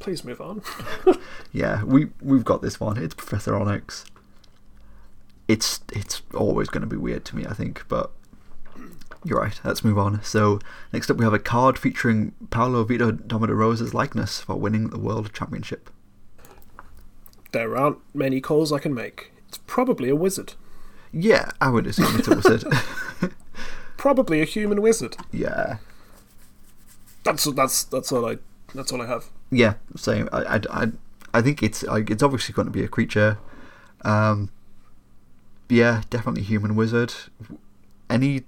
Please move on. Yeah, we we've got this one. It's Professor Onyx. It's it's always going to be weird to me, I think, but You're right. Let's move on. So next up, we have a card featuring Paulo Vitor Rosa's likeness for winning the World Championship. There aren't many calls I can make. It's probably a wizard. Yeah, I would assume it's a wizard. Probably a human wizard. yeah, That's that's that's all I that's all I have. yeah. Same. I, I, I, I think it's like it's obviously going to be a creature. Um, yeah, definitely human wizard. Any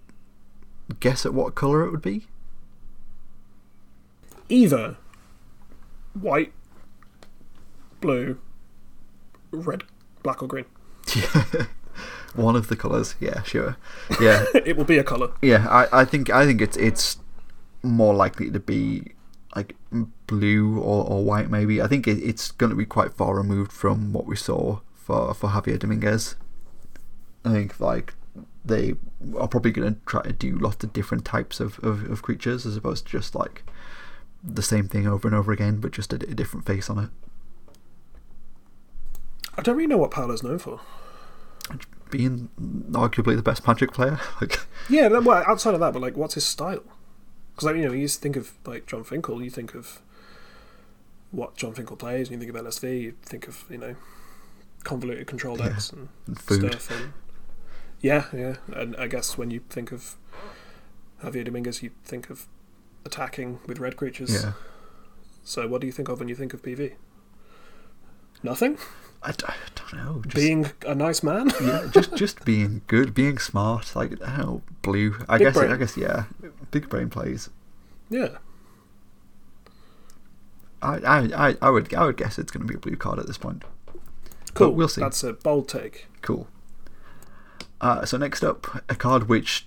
guess at what color it would be? Either white, blue, red, black or green. One of the colors. Yeah, sure. Yeah, it will be a color. yeah. I, I think I think it's it's more likely to be like blue or, or white. Maybe I think it, it's going to be quite far removed from what we saw for for Javier Dominguez. I think like they are probably going to try to do lots of different types of, of, of creatures as opposed to just like the same thing over and over again, but just a, a different face on it. I don't really know what Paulo's known for. Being arguably the best Magic player, like Yeah, well, outside of that, but like, what's his style? Because like you know, you used to think of like Jon Finkel, you think of what Jon Finkel plays, and you think of LSV, you think of you know convoluted control Yeah, decks and, and food. stuff. And yeah, yeah, and I guess when you think of Javier Dominguez, you think of attacking with red creatures. Yeah, So what do you think of when you think of PV? Nothing. I, I don't know. Just, Being a nice man. yeah, just just being good, being smart. Like I blue. I Big guess. brain. I guess yeah. Big brain plays. yeah. I, I, I, I would I would guess it's going to be a blue card at this point. Cool. we'll see. That's a bold take. Cool. Uh, so next up, a card which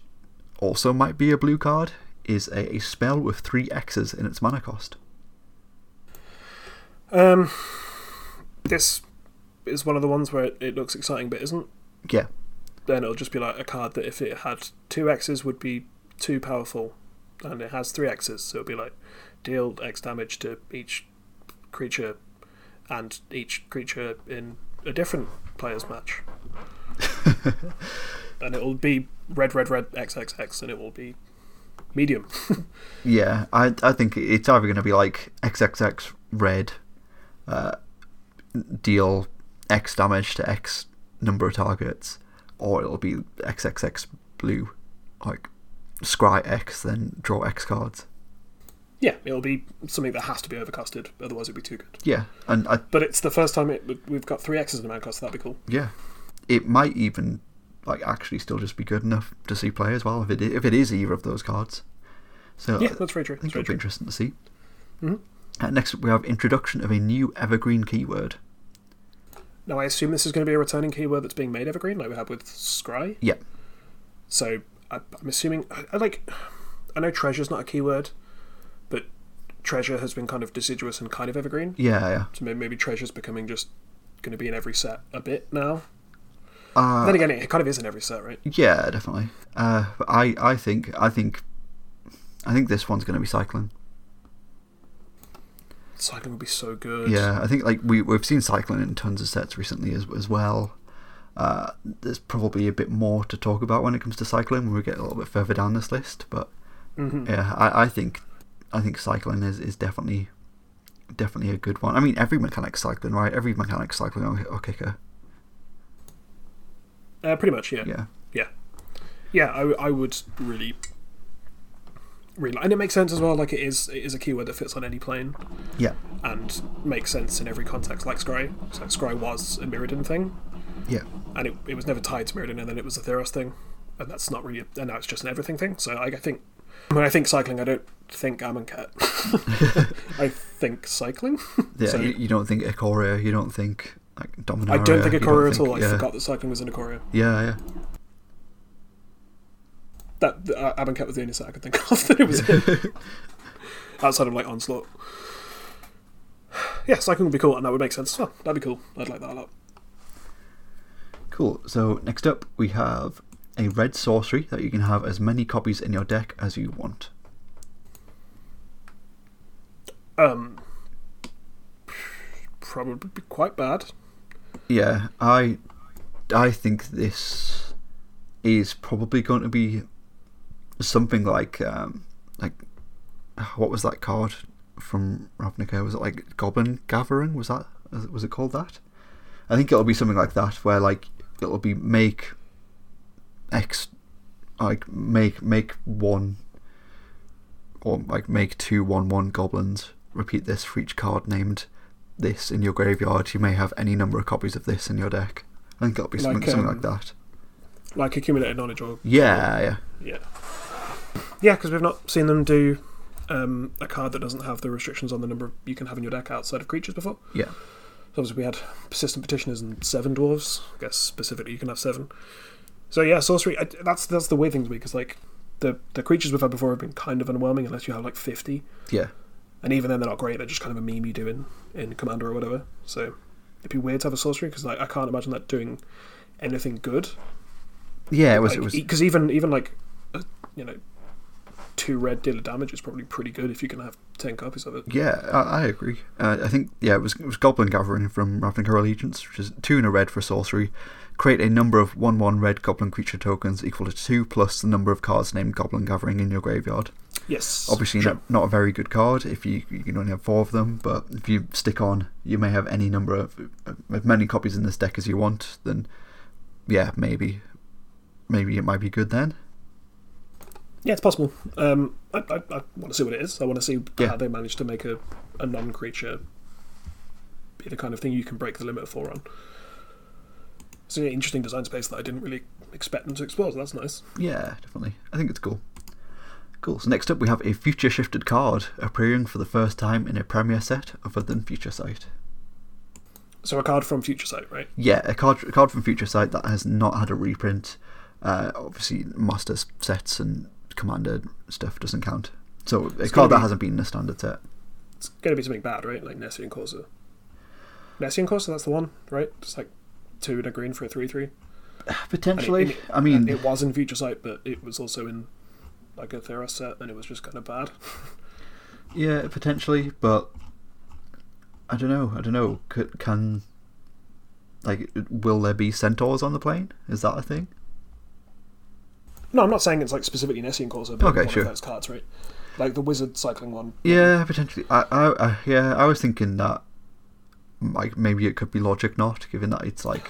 also might be a blue card is a, a spell with three X's in its mana cost. Um, this is one of the ones where it, it looks exciting but isn't. Yeah, Then it'll just be like a card that if it had two X's would be too powerful, and it has three X's, so it'll be like deal X damage to each creature, and each creature in a different player's match. and it will be red, red, red, XXX, and it will be medium. yeah. I I think it's either going to be like XXX red, uh, deal X damage to X number of targets, or it'll be XXX blue, like scry X, then draw X cards. yeah, it'll be something that has to be overcasted, otherwise it'd be too good. Yeah, and I But it's the first time it, we've got three X's in the mana cost, so that'd be cool. Yeah, it might even like actually still just be good enough to see play as well if it if it is either of those cards. So Yeah, I that's very true. think That's very it'll be interesting to see. Mhm. Uh, next we have introduction of a new evergreen keyword. Now, I assume this is going to be a returning keyword that's being made evergreen, like we had with Scry. Yeah, So I, I'm assuming, I, I like, I know treasure's not a keyword, but treasure has been kind of deciduous and kind of evergreen. yeah, yeah. So maybe, maybe treasure's becoming just going to be in every set a bit now. Uh, then again, it kind of is in every set, right? yeah, definitely. Uh, I I think I think I think this one's going to be cycling. Cycling would be so good. Yeah, I think like we we've seen cycling in tons of sets recently as as well. Uh, there's probably a bit more to talk about when it comes to cycling when we get a little bit further down this list, but hmm yeah, I, I think I think cycling is, is definitely definitely a good one. I mean, every mechanic cycling, right? Every mechanic cycling or, or kicker. Uh, pretty much, yeah. Yeah, Yeah, yeah. I, I would really, really, and it makes sense as well. Like it is, it is a keyword that fits on any plane yeah, and makes sense in every context. Like Scry, so Scry was a Mirrodin thing, yeah, and it, it was never tied to Mirrodin, and then it was a Theros thing, and that's not really, and now it's just an everything thing. So I, I think when I think cycling, I don't think Amonkhet. I think cycling. yeah. So- you, you don't think Ikoria, you don't think like Dominaria. I don't think Ikoria at all. I forgot that cycling was in Ikoria. Yeah, yeah. That uh, Amonkhet was the only set I could think of that it was in. outside of like onslaught. Yeah, cycling would be cool, and that would make sense as well. That'd be cool. I'd like that a lot. Cool. So next up, we have a red sorcery that you can have as many copies in your deck as you want. Um, probably be quite bad. Yeah, I I think this is probably going to be something like um, like what was that card from Ravnica? Was it like Goblin Gathering? Was that was it called that? I think it'll be something like that, where like it'll be make X, like make make one, or like make two one one goblins. Repeat this for each card named this in your graveyard. You may have any number of copies of this in your deck. I think it'll be something Like, something um, like that. Like accumulated knowledge or Yeah, yeah, yeah, yeah. Because we've not seen them do um, a card that doesn't have the restrictions on the number you can have in your deck outside of creatures before. yeah. So obviously we had persistent petitioners and seven dwarves. I guess specifically you can have seven. So yeah, sorcery. I, that's that's the weird thing to me because like the the creatures we've had before have been kind of underwhelming unless you have like fifty, Yeah, and even then they're not great. They're just kind of a meme you do in in commander or whatever. So it'd be weird to have a sorcery because like I can't imagine that doing anything good. yeah. It was. it was. because even even like you know two red deal of damage is probably pretty good if you can have ten copies of it. Yeah, I, I agree. Uh, I think yeah, it was it was Goblin Gathering from Ravnica Allegiance, which is two and a red for sorcery. Create a number of one one red Goblin creature tokens equal to two plus the number of cards named Goblin Gathering in your graveyard. Yes, Obviously, sure. not, not a very good card if you you can only have four of them. But if you stick on, you may have any number of as many copies in this deck as you want. Then yeah, maybe maybe it might be good then. Yeah, it's possible. Um, I, I, I want to see what it is. I want to see Yeah. how they manage to make a, a non creature be the kind of thing you can break the limit for on. It's an interesting design space that I didn't really expect them to explore, so that's nice. Yeah, definitely. I think it's cool. Cool. So next up, we have a future shifted card appearing for the first time in a Premier set other than Future Sight. So a card from Future Sight, right? Yeah, a card a card from Future Sight that has not had a reprint. Uh, obviously, Master sets and Commander stuff doesn't count. So a It's card gonna that hasn't been in a standard set. It's going to be something bad, right? Like Nessian Courser. Nessian Courser, that's the one, right? Just like two and a green for a 3 3. Potentially, I mean, it was in Future Sight, but it was also in like a Theros set, and it was just kind of bad. yeah, potentially, but I don't know. I don't know. Could, can like will there be centaurs on the plane? Is that a thing? No, I'm not saying it's like specifically Nessian Courser, but Okay, one sure. of those cards, right? Like the wizard cycling one. Yeah, potentially. I, I, I, yeah, I was thinking that, like maybe it could be Logic Knot, given that it's like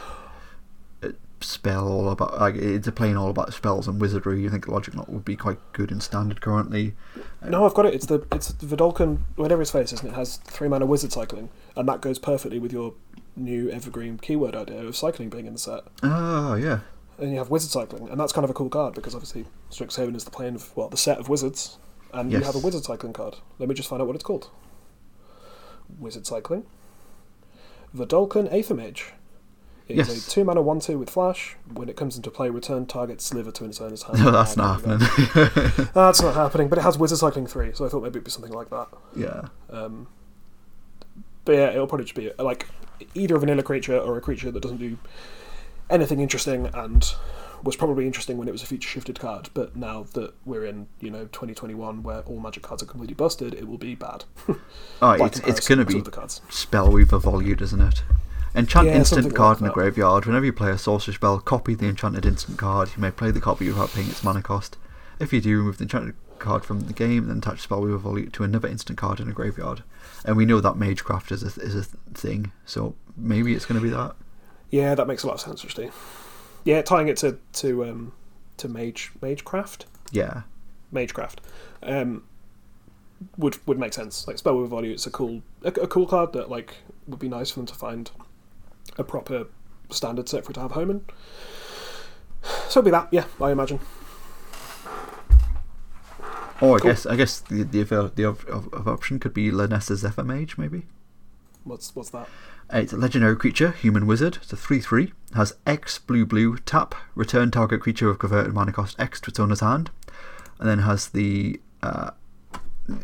a spell all about like it's a plane all about spells and wizardry. You think Logic Knot would be quite good in standard currently? No, I've got it. It's the it's the Vedalken, whatever his face is, and it has three mana wizard cycling, and that goes perfectly with your new evergreen keyword idea of cycling being in the set. Oh yeah, And you have wizard cycling, and that's kind of a cool card because obviously Strixhaven is the plane of well the set of wizards, and you have a wizard cycling card. Let me just find out what it's called. Wizard cycling. Vedalken Aethermage. It Yes. is a two mana one two with flash. When it comes into play, return target sliver to its owner's hand. no, that's not there we go. happening. That's not happening, but it has wizard cycling three, so I thought maybe it'd be something like that. yeah, Um, but yeah, it'll probably just be like either a vanilla creature or a creature that doesn't do anything interesting and was probably interesting when it was a future shifted card. But now that we're in, you know, 2021 where all magic cards are completely busted, it will be bad. oh, it's it's gonna be other cards. Spellweaver Volute, isn't it? Enchant Yeah, instant card like in the graveyard. Whenever you play a sorcery spell, copy the enchanted instant card. You may play the copy without paying its mana cost. If you do, remove the enchanted card from the game, then attach Spellweaver Volute to another instant card in a graveyard. And we know that Magecraft is a, is a thing, so maybe it's going to be that. Yeah, that makes a lot of sense, actually. Yeah, tying it to to um, to Mage Magecraft. Yeah, Magecraft um, would would make sense. Like Spellweaver Volute, it's a cool a, a cool card that like would be nice for them to find a proper standard set for it to have home in. So it'll be that, yeah, I imagine. Or I Cool. guess I guess the the other, the of, of option could be Linessa Zephyr Mage, maybe. What's what's that? It's a legendary creature, human wizard. It's a 3 3. Has X blue blue tap. Return target creature with converted mana cost X to its owner's hand. And then has the uh,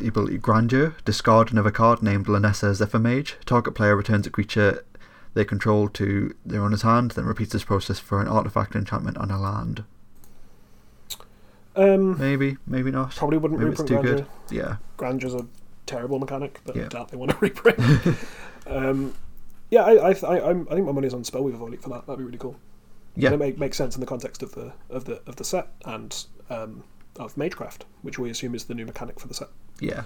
ability Grandeur. Discard another card named Linessa Zephyr Mage. Target player returns a creature they control to their owner's hand, then repeats this process for an artifact enchantment on a land. Um, Maybe, maybe not. probably wouldn't Maybe it's reprint too Grandeur. good. Yeah. Grandeur's a terrible mechanic that I Yeah. doubt they want to reprint. um, yeah, I I, I I'm, I think my money's on Spellweaver Volute for that. That'd be really cool. Yeah. And it make, makes sense in the context of the of the of the set and um, of Magecraft, which we assume is the new mechanic for the set. Yeah.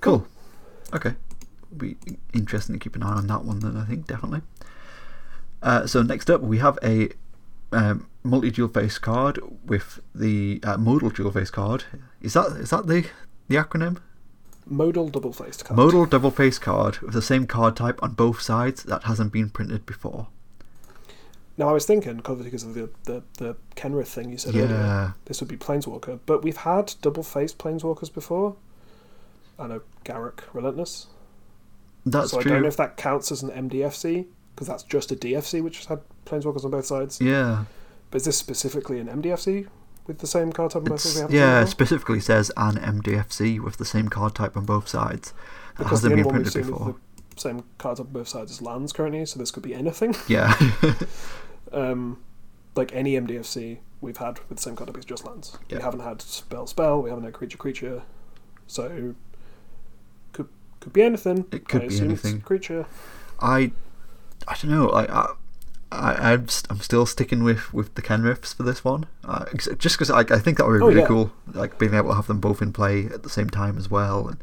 Cool. Okay. Be interesting to keep an eye on that one then, I think, definitely. Uh, so next up, we have a um, multi dual face card with the uh, modal dual face card. Is that is that the the acronym? Modal double faced card. Modal double face card with the same card type on both sides that hasn't been printed before. Now I was thinking, because of the, the, the Kenrith thing you said Yeah. earlier, this would be Planeswalker, but we've had double faced Planeswalkers before. I know Garruk Relentless. That's so I don't know if that counts as an MDFC, because that's just a DFC which has had Planeswalkers on both sides. Yeah. But is this specifically an MDFC with the same card type on both sides? It's, we haven't yeah, specifically says an MDFC with the same card type on both sides. That Because the hasn't only been printed before. the same cards on both sides as lands currently, so this could be anything. Yeah. um, like any MDFC we've had with the same card type is just lands. Yeah. We haven't had spell spell. We haven't had creature creature. So could could be anything. It could I be anything. creature. I, I don't know. I, I, I I'm, st- I'm still sticking with with the Kenriths for this one. Uh, just because I, I think that would be Oh, really yeah. cool. Like being able to have them both in play at the same time as well. And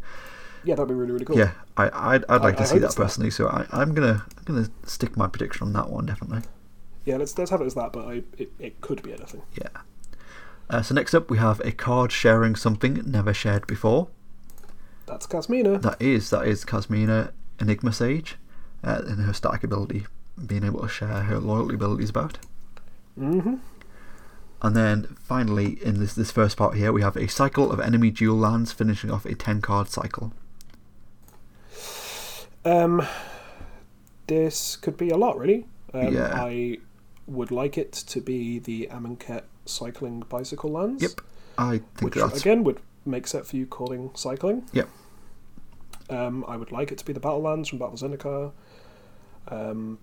Yeah, that'd be really really cool. yeah, I I'd, I'd like I- to I see that that. personally. So I, I'm gonna I'm gonna stick my prediction on that one definitely. Yeah, let's let's have it as that, but I, it it could be anything. Yeah. Uh, so next up we have a card sharing something never shared before. That's Kasmina. That is that is Kasmina Enigma Sage, uh, and her static ability, being able to share her loyalty abilities about. Mm-hmm. And then finally, in this this first part here, we have a cycle of enemy dual lands, finishing off a ten card cycle. Um, this could be a lot, really. Um, Yeah. I would like it to be the Amonkhet cycling bicycle lands. Yep, I think Which that's again would make sense for you calling cycling. Yep. Um, I would like it to be the battle lands from Battle Zendikar. Um,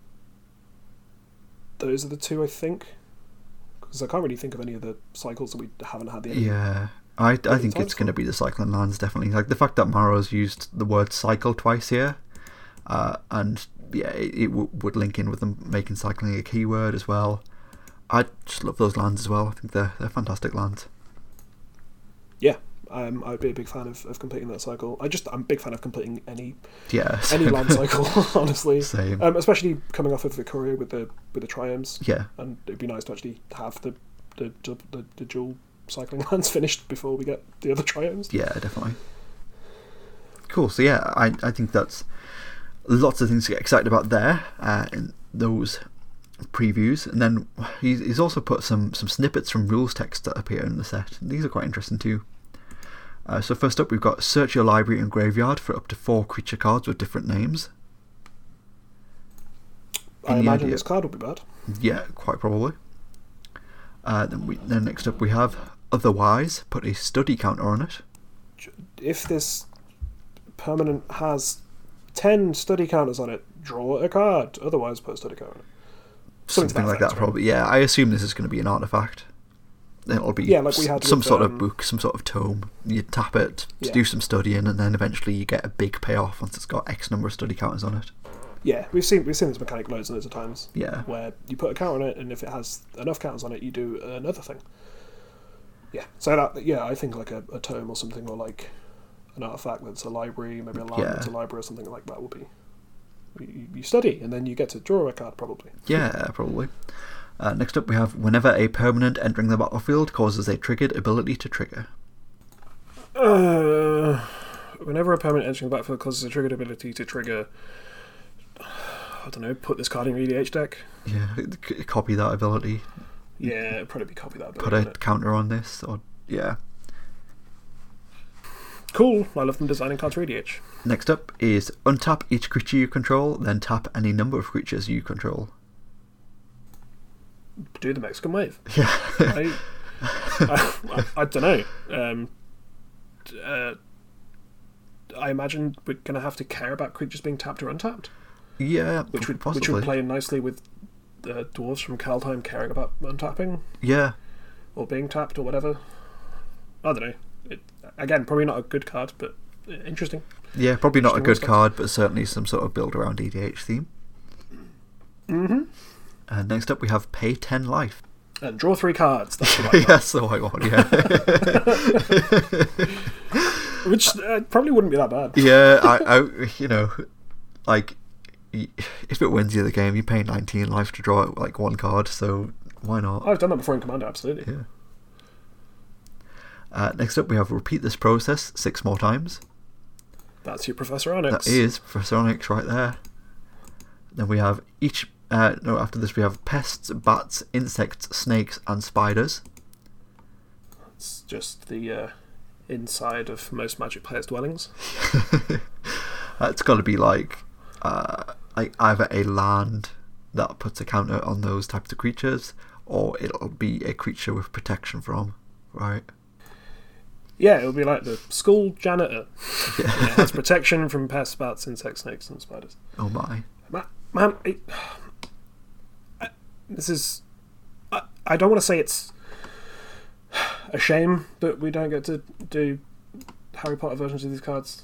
those are the two I think, because I can't really think of any of the cycles that we haven't had the. yeah. I, I think it's going to be the cycling lands definitely. Like the fact that Maro's used the word cycle twice here, uh, and yeah, it, it w- would link in with them making cycling a keyword as well. I just love those lands as well. I think they're they're fantastic lands. Um, I'd be a big fan of, of completing that cycle. I just I'm a big fan of completing any Yeah, any land cycle, honestly. Same. Um, especially coming off of Ikoria with the with the triomes, yeah, and it'd be nice to actually have the the the, the, the dual cycling lands finished before we get the other triomes. Yeah, definitely. Cool. So yeah, I I think that's lots of things to get excited about there uh, in those previews, and then he's he's also put some some snippets from rules text that appear in the set. These are quite interesting too. Uh, so first up, we've got search your library and graveyard for up to four creature cards with different names. I imagine idea? this card will be bad. Yeah, quite probably. Uh, then we then next up we have otherwise put a study counter on it. If this permanent has ten study counters on it, draw a card. Otherwise, put a study counter on it. Something something that like that right? probably yeah i assume this is going to be an artifact it'll be Yeah, like we had some with, sort of um, book some sort of tome you tap it to Yeah. do some studying and then eventually you get a big payoff once it's got x number of study counters on it Yeah, we've seen we've seen this mechanic loads and loads of times. yeah where you put a counter on it, and if it has enough counters on it, you do another thing. Yeah, so that yeah, I think like a, a tome or something, or like an artifact that's a library, maybe a land Yeah. that's a library or something like that will be. You, you study, and then you get to draw a card probably. yeah probably uh, next up we have whenever a permanent entering the battlefield causes a triggered ability to trigger Uh, whenever a permanent entering the battlefield causes a triggered ability to trigger, I don't know, put this card in your EDH deck. yeah c- copy that ability Yeah, it'd probably be copy that. Ability. Put a counter on this or yeah Cool. I love them designing cards for EDH. next up is untap each creature you control then tap any number of creatures you control Do the Mexican wave. yeah I, I, I, I don't know. Um, uh, I imagine we're going to have to care about creatures being tapped or untapped, yeah which would possibly which would play in nicely with uh, dwarves from Kaldheim caring about untapping yeah or being tapped or whatever. I don't know. It, again, probably not a good card, but uh, interesting. Yeah, probably not a good card, but certainly some sort of build around EDH theme. Mm-hmm. And next up, we have Pay 10 Life. And draw three cards. That's the that's the white one. Yeah. Which uh, probably wouldn't be that bad. yeah. I, I, you know, like if it wins you the game, you pay 19 life to draw like one card. So why not? I've done that before in Commander, absolutely. Yeah. Uh, next up, we have repeat this process six more times. That's your Professor Onyx. That is Professor Onyx right there. Then we have each. Uh, no, after this we have pests, bats, insects, snakes, and spiders. It's just the uh, inside of most Magic players' dwellings. It's got to be like, uh, like either a land that puts a counter on those types of creatures, or it'll be a creature with protection from, right? Yeah, it'll be like the school janitor. Yeah, it has protection from pests, bats, insects, snakes, and spiders. Oh my. Ma- Man, it, this is. I, I don't want to say it's a shame that we don't get to do Harry Potter versions of these cards,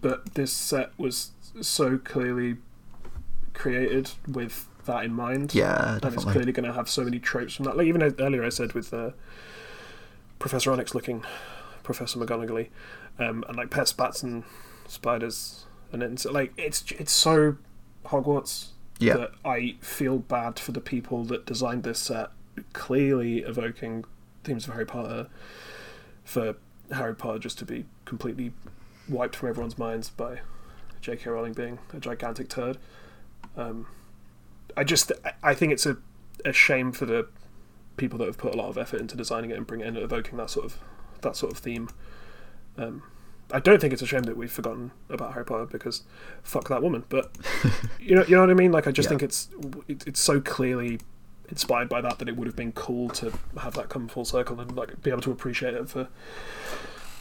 but this set was so clearly created with that in mind. Yeah, definitely. and it's clearly going to have so many tropes from that. Like even earlier, I said with uh, Professor Onyx looking Professor McGonagall, um, and like pests, bats, and spiders, and it's like it's it's so Hogwarts Yeah. that I feel bad for the people that designed this set, clearly evoking themes of Harry Potter, for Harry Potter just to be completely wiped from everyone's minds by J.K. Rowling being a gigantic turd. Um, I just I- think it's a, a shame for the people that have put a lot of effort into designing it and bringing it and evoking that sort of that sort of theme. Um, I don't think it's a shame that we've forgotten about Harry Potter because fuck that woman. But you know, you know what I mean. Like I just Yeah. think it's it, it's so clearly inspired by that that it would have been cool to have that come full circle and like be able to appreciate it for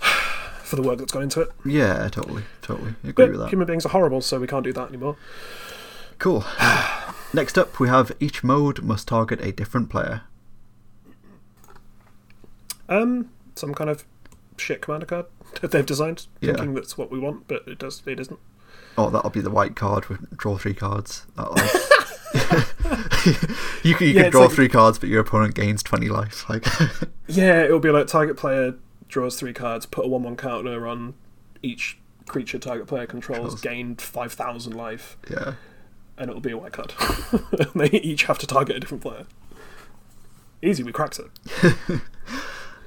for the work that's gone into it. Yeah, totally, totally. I agree But with that. human beings are horrible, so we can't do that anymore. Cool. Next up, we have each mode must target a different player. Um, some kind of shit commander card that they've designed, Yeah. thinking that's what we want, but it does it isn't. Oh, that'll be the white card with draw three cards. You can you Yeah, can draw like- three cards, but your opponent gains twenty life. Like, Yeah, it'll be like target player draws three cards, put a one-one counter on each creature target player controls, Controls. gained five thousand life, yeah, and it'll be a white card. they each have to target a different player. Easy, we cracked it.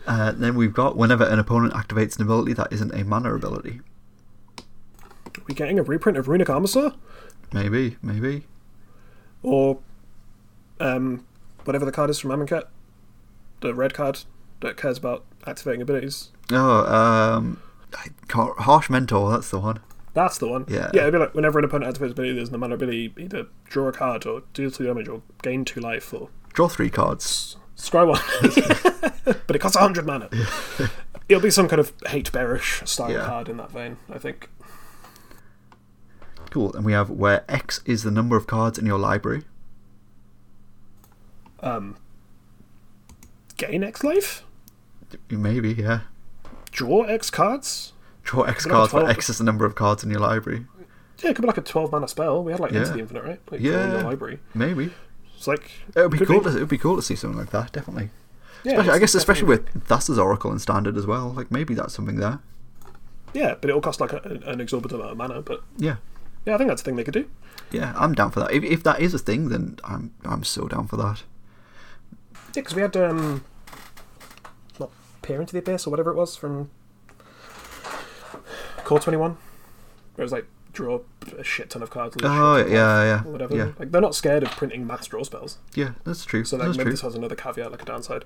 Uh, then we've got whenever an opponent activates an ability that isn't a mana ability. Are we getting a reprint of Runic Armasaur? Maybe, maybe. Or um, whatever the card is from Amonkhet, the red card that cares about activating abilities. Oh, um, harsh mentor. That's the one. That's the one. Yeah. Yeah, it'd be like whenever an opponent activates ability, there's no mana ability, either draw a card or deal two damage or gain two life or Draw three cards. Scry one. but it costs 100 mana. It'll be some kind of hate bearish style Yeah. card in that vein, I think. Cool. And we have where X is the number of cards in your library. Um, gain X life? Maybe, yeah. Draw X cards? Draw X cards, but 12. X is the number of cards in your library. Yeah, it could be like a 12 mana spell. We had like Enter Yeah. the Infinite, right? Like draw in Yeah. your library. Maybe. It's like. It would be cool. To, it would be cool to see something like that. Definitely. Yeah, Especially, I guess, especially with Thassa's Oracle and Standard as well. Like maybe that's something there. Yeah, but it'll cost like a, an exorbitant amount of mana. But Yeah. yeah, I think that's a thing they could do. Yeah, I'm down for that. If, if that is a thing, then I'm I'm so down for that. Yeah, because we had um, not peer into the abyss or whatever it was from Core Twenty One, where it was like draw a shit ton of cards. Oh of yeah, yeah, whatever. yeah, Like they're not scared of printing mass draw spells. yeah. That's true. So like that's maybe true. this has another caveat, like a downside.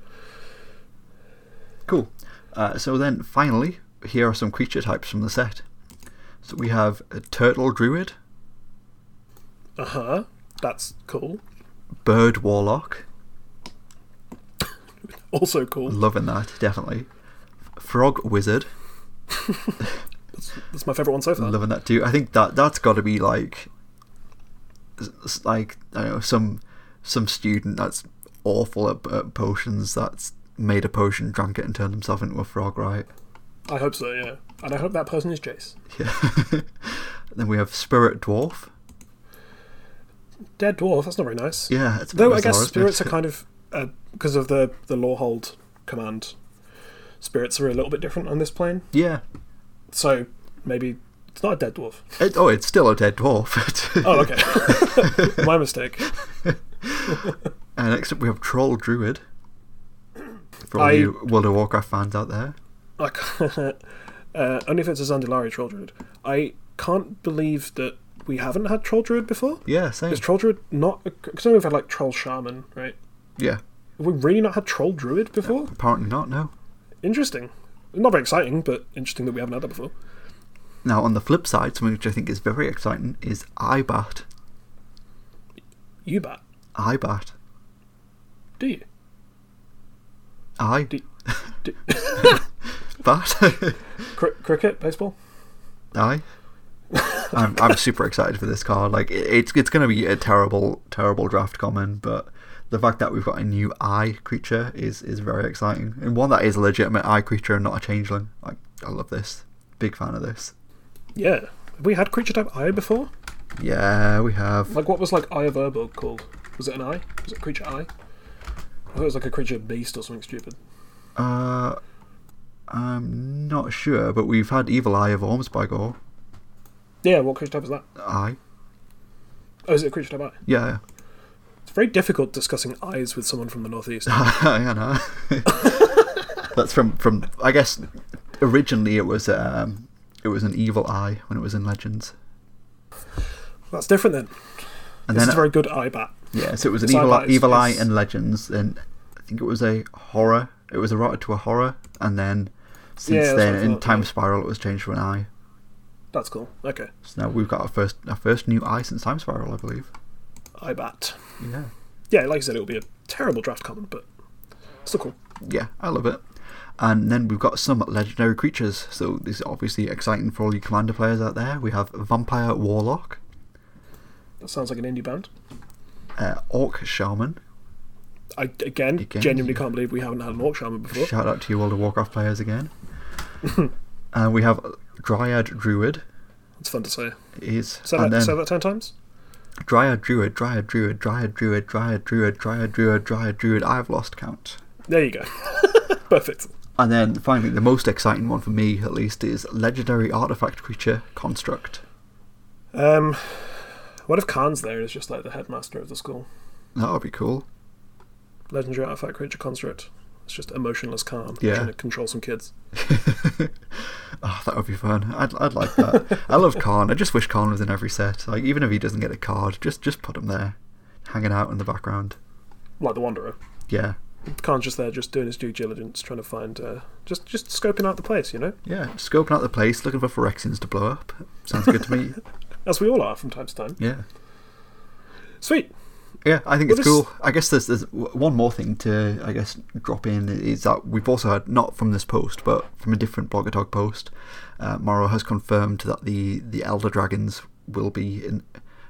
Cool. Uh, so then, finally, here are some creature types from the set. So we have a turtle druid, Uh huh. That's cool. bird warlock, Also cool. loving that definitely. Frog wizard, That's my favorite one so far. loving that too. I think that that's got to be like, like I don't know some some student that's awful at, at potions that's made a potion, drank it, and turned himself into a frog, right? I hope so. Yeah, and I hope that person is Jace. Yeah. then we have spirit dwarf. Dead dwarf. That's not very nice. Yeah, it's Though I guess spirits are kind of uh, because of the the Lorehold command, spirits are a little bit different on this plane. Yeah. So maybe it's not a dead dwarf. It, oh, it's still a dead dwarf. Oh, okay. My mistake. Uh, next up, we have Troll Druid. For all I- you World of Warcraft fans out there. I can't, uh, only if it's a Zandalari Troll Druid. I can't believe that we haven't had Troll Druid before. Yeah, same. Is Troll Druid not? Because we've had like Troll Shaman, right? Yeah, Have we really not had Troll Druid before? apparently not, no. Interesting. Not very exciting, but interesting that we haven't had that before. Now, on the flip side, something which I think is very exciting is IBAT. Ubat, IBAT. do you? I. Do, do Bat. cr- cricket, baseball? I. I'm, I'm super excited for this card. Like it- it's it's going to be a terrible terrible draft common, but the fact that we've got a new eye creature is is very exciting, and one that is a legitimate eye creature and not a changeling. Like I love this. Big fan of this. Yeah. Have we had creature type Eye before? Yeah, we have. Like, what was like Eye of Urborg called? Was it an Eye? Was it a creature Eye? I thought it was like a creature beast or something stupid. Uh, I'm not sure, but we've had Evil Eye of Orms-by-Gore. Yeah, what creature type is that? Eye. Oh, is it a creature type Eye? Yeah. Very difficult discussing eyes with someone from the northeast. I know. That's from from. I guess originally it was um it was an Evil Eye when it was in Legends, That's different then. and this then is a very good eye bat. yeah, so it was an Evil Eye Evil Eye in Legends, and I think it was a horror. It was a eroded to a horror, and then since Yeah, then in Time. Spiral it was changed to an Eye. That's cool. Okay. So now we've got our first our first new Eye since Time Spiral, I believe. Eye bat. Yeah. Yeah, like I said, it will be a terrible draft common, but still cool. yeah, I love it. And then we've got some legendary creatures. So this is obviously exciting for all you commander players out there. We have Vampire Warlock, That sounds like an indie band. uh, Orc Shaman. I again, Again. genuinely can't believe we haven't had an orc shaman before. Shout out to you all the Warcraft players again. and we have Dryad Druid. It's fun to say. Is Say and that, then say that ten times. Dryad Druid, Dryad Druid, Dryad Druid, Dryad Druid, Dryad Druid, Dryad Druid. I've lost count. There you go. Perfect. And then finally, the most exciting one for me, at least, is legendary artifact creature Construct. Um, what if Karn's there is just like the headmaster of the school? That would be cool. Legendary artifact creature construct. It's just emotionless Karn. Yeah. trying to control some kids. Oh, that would be fun. I'd, I'd like that. I love Karn. I just wish Karn was in every set. Like even if he doesn't get a card, just just put him there, hanging out in the background. Like the Wanderer. Yeah, Karn's just there, just doing his due diligence, trying to find, uh, just just scoping out the place, you know, yeah. Scoping out the place, looking for Phyrexians to blow up. Sounds good to me. as we all are from time to time. Yeah, Sweet. Yeah. I think Well, it's cool. I guess there's there's one more thing to I guess drop in is that we've also had not from this post but from a different Blogatog post. Uh, Maro has confirmed that the the Elder Dragons will be in.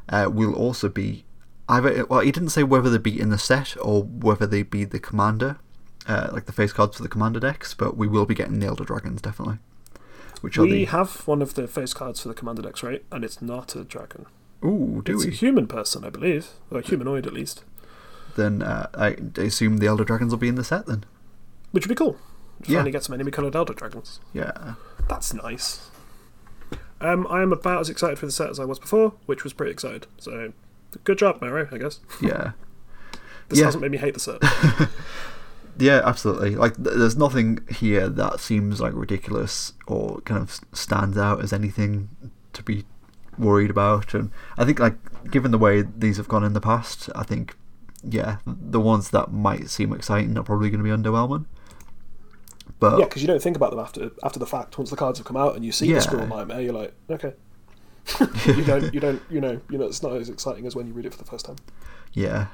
Uh, will also be either well he didn't say whether they be in the set or whether they be the commander uh, like the face cards for the commander decks but we will be getting the elder dragons definitely which are We the have one of the face cards for the commander decks, right? And it's not a dragon. Ooh do it's a human person, I believe, or a humanoid at least, then uh, I assume the elder dragons will be in the set then which would be cool. Yeah. Finally get some enemy-colored elder dragons. yeah That's nice. Um, I am about as excited for the set as I was before, which was pretty excited. So, good job, Maro. I guess yeah this Yeah. hasn't made me hate the set. yeah absolutely like th- there's nothing here that seems like ridiculous or kind of stands out as anything to be worried about and i think like given the way these have gone in the past i think yeah the ones that might seem exciting are probably going to be underwhelming but yeah, because you don't think about them after after the fact. Once the cards have come out and you see Yeah. the Squirrel Nightmare, you're like, okay. you don't, you don't, you know, you know, it's not as exciting as when you read it for the first time. yeah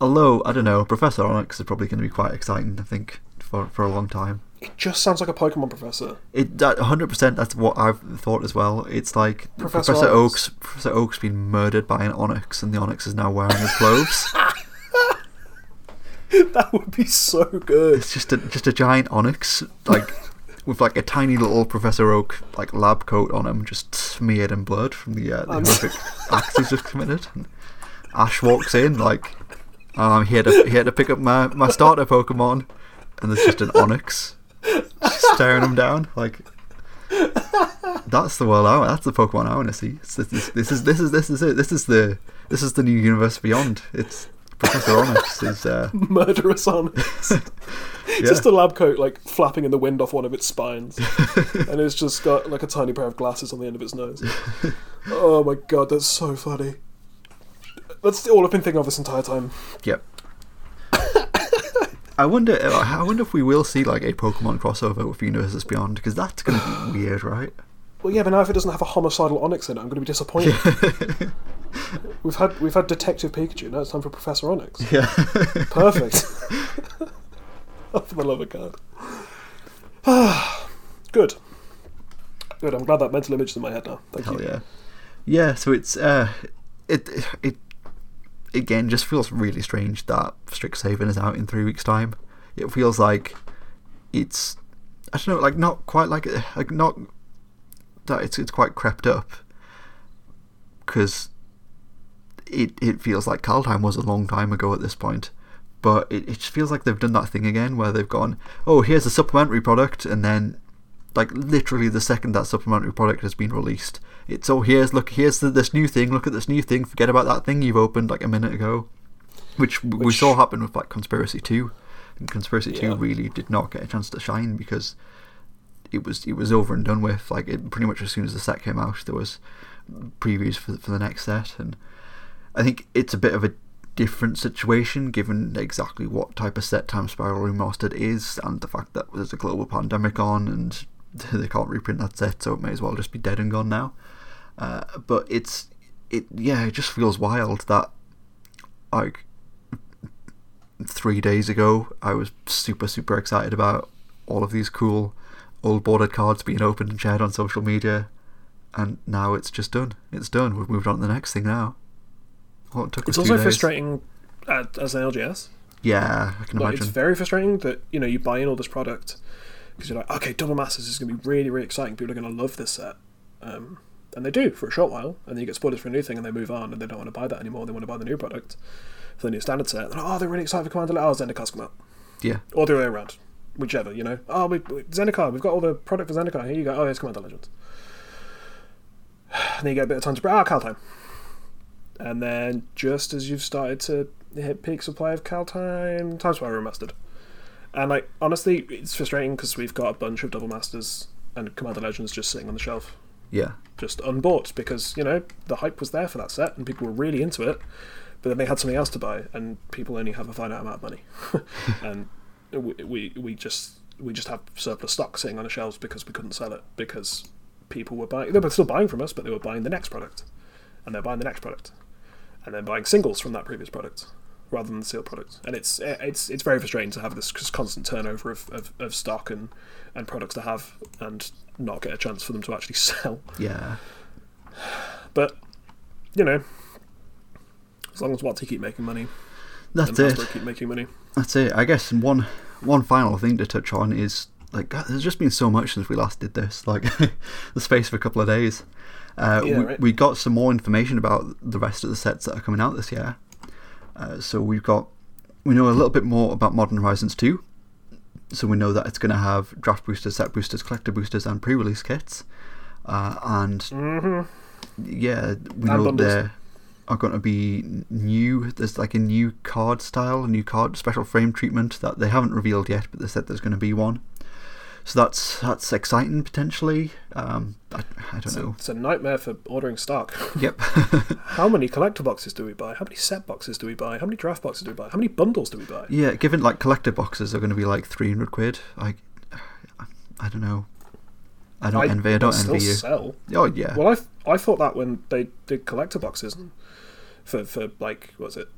although i don't know professor onyx is probably going to be quite exciting i think for for a long time It just sounds like a Pokemon professor. It that hundred percent. That's what I've thought as well. It's like Professor Professor, Oak's Professor Oak's been murdered by an Onix, and the Onix is now wearing his clothes. that would be so good. it's just a just a giant Onix, like with like a tiny little Professor Oak like lab coat on him, just smeared in blood from the, uh, the horrific acts he's just committed. And Ash walks in like, I'm um, here to here to pick up my, my starter Pokemon, and there's just an Onix staring him down. Like that's the world. I, that's the Pokemon I want to see. This, this, this is this is this is it. This is the this is the new universe beyond. It's Professor Onix is uh, murderous Onix. yeah. Just a lab coat like flapping in the wind off one of its spines, and it's just got like a tiny pair of glasses on the end of its nose. Oh my god, that's so funny. That's all I've been thinking of this entire time. Yep. I wonder. uh, I wonder if we will see like a Pokemon crossover with Universes Beyond because that's going to be weird, right? Well, yeah, but now if it doesn't have a homicidal Onyx in it, I'm going to be disappointed. we've had we've had Detective Pikachu. Now it's time for Professor Onyx. Yeah. Perfect. oh, for the love of God. Good. Good. I'm glad that mental image is in my head now. Thank Hell you. yeah. Yeah. So it's uh, it it again just feels really strange that Strixhaven is out in three weeks' time. It feels like it's I don't know, like not quite like like not that it's it's quite crept up because it it feels like Kaldheim was a long time ago at this point. But it, it just feels like they've done that thing again where they've gone, oh, here's a supplementary product, and then, like, literally the second that supplementary product has been released, it's, oh, here's, look, here's the, this new thing, look at this new thing, forget about that thing you've opened like a minute ago. Which, w we saw happen with, like, Conspiracy 2. And Conspiracy 2 really did not get a chance to shine because it was it was over and done with. Like it, pretty much as soon as the set came out, there was previews for for the next set, and I think it's a bit of a different situation given exactly what type of set Time Spiral Remastered is, and the fact that there's a global pandemic on and they can't reprint that set, so it may as well just be dead and gone now. Uh, but it's it yeah, it just feels wild that like three days ago I was super super excited about all of these cool old bordered cards being opened and shared on social media, and now it's just done. It's done. We've moved on to the next thing now. Well, it It's also days. frustrating uh, as an LGS. Yeah, I can Like, imagine. it's very frustrating that you know you buy in all this product because you're like, okay, Double Masters is going to be really, really exciting. People are going to love this set, um, and they do for a short while, and then you get spoilers for a new thing, and they move on, and they don't want to buy that anymore. They want to buy the new product for the new standard set. They're like, oh, they're really excited for Commander. Oh, Zendikar's come out, yeah, or the other way around, whichever. You know, oh, we, we Zendikar, we've got all the product for Zendikar. Here you go. Oh, here's Commander Legends. And then you get a bit of time to ah, Kaldheim. And then just as you've started to hit peak supply of Kaldheim, Time Spiral Remastered. And like honestly, it's frustrating because we've got a bunch of Double Masters and Commander Legends just sitting on the shelf, yeah, just unbought because you know the hype was there for that set and people were really into it, but then they had something else to buy and people only have a finite amount of money, and we, we we just we just have surplus stock sitting on the shelves because we couldn't sell it because people were buying they were still buying from us but they were buying the next product, and they're buying the next product, and then buying singles from that previous product rather than the sealed product. And it's it's it's very frustrating to have this constant turnover of, of, of stock and, and products to have and not get a chance for them to actually sell. yeah, But you know, as long as WotC keep making money that's it. Hasbro keep making money. That's it. I guess one one final thing to touch on is like God, there's just been so much since we last did this. Like the space of a couple of days. Uh, Yeah, we, right. we got some more information about the rest of the sets that are coming out this year. Uh, so we've got we know a little bit more about Modern Horizons 2. So we know that it's going to have draft boosters, set boosters, collector boosters, and pre-release kits. Uh, and hmm yeah, we And know bundles. there are going to be new. There's like a new card style, a new card special frame treatment that they haven't revealed yet, but they said there's going to be one. So that's that's exciting potentially. Um, I, I don't It's, a, know. it's a nightmare for ordering stock. Yep. How many collector boxes do we buy? How many set boxes do we buy? How many draft boxes do we buy? How many bundles do we buy? yeah, given like collector boxes are going to be like three hundred quid. Like, I don't know. I don't envy. I don't envy you. Sell. Oh yeah. Well, I, I thought that when they did collector boxes for for like what was it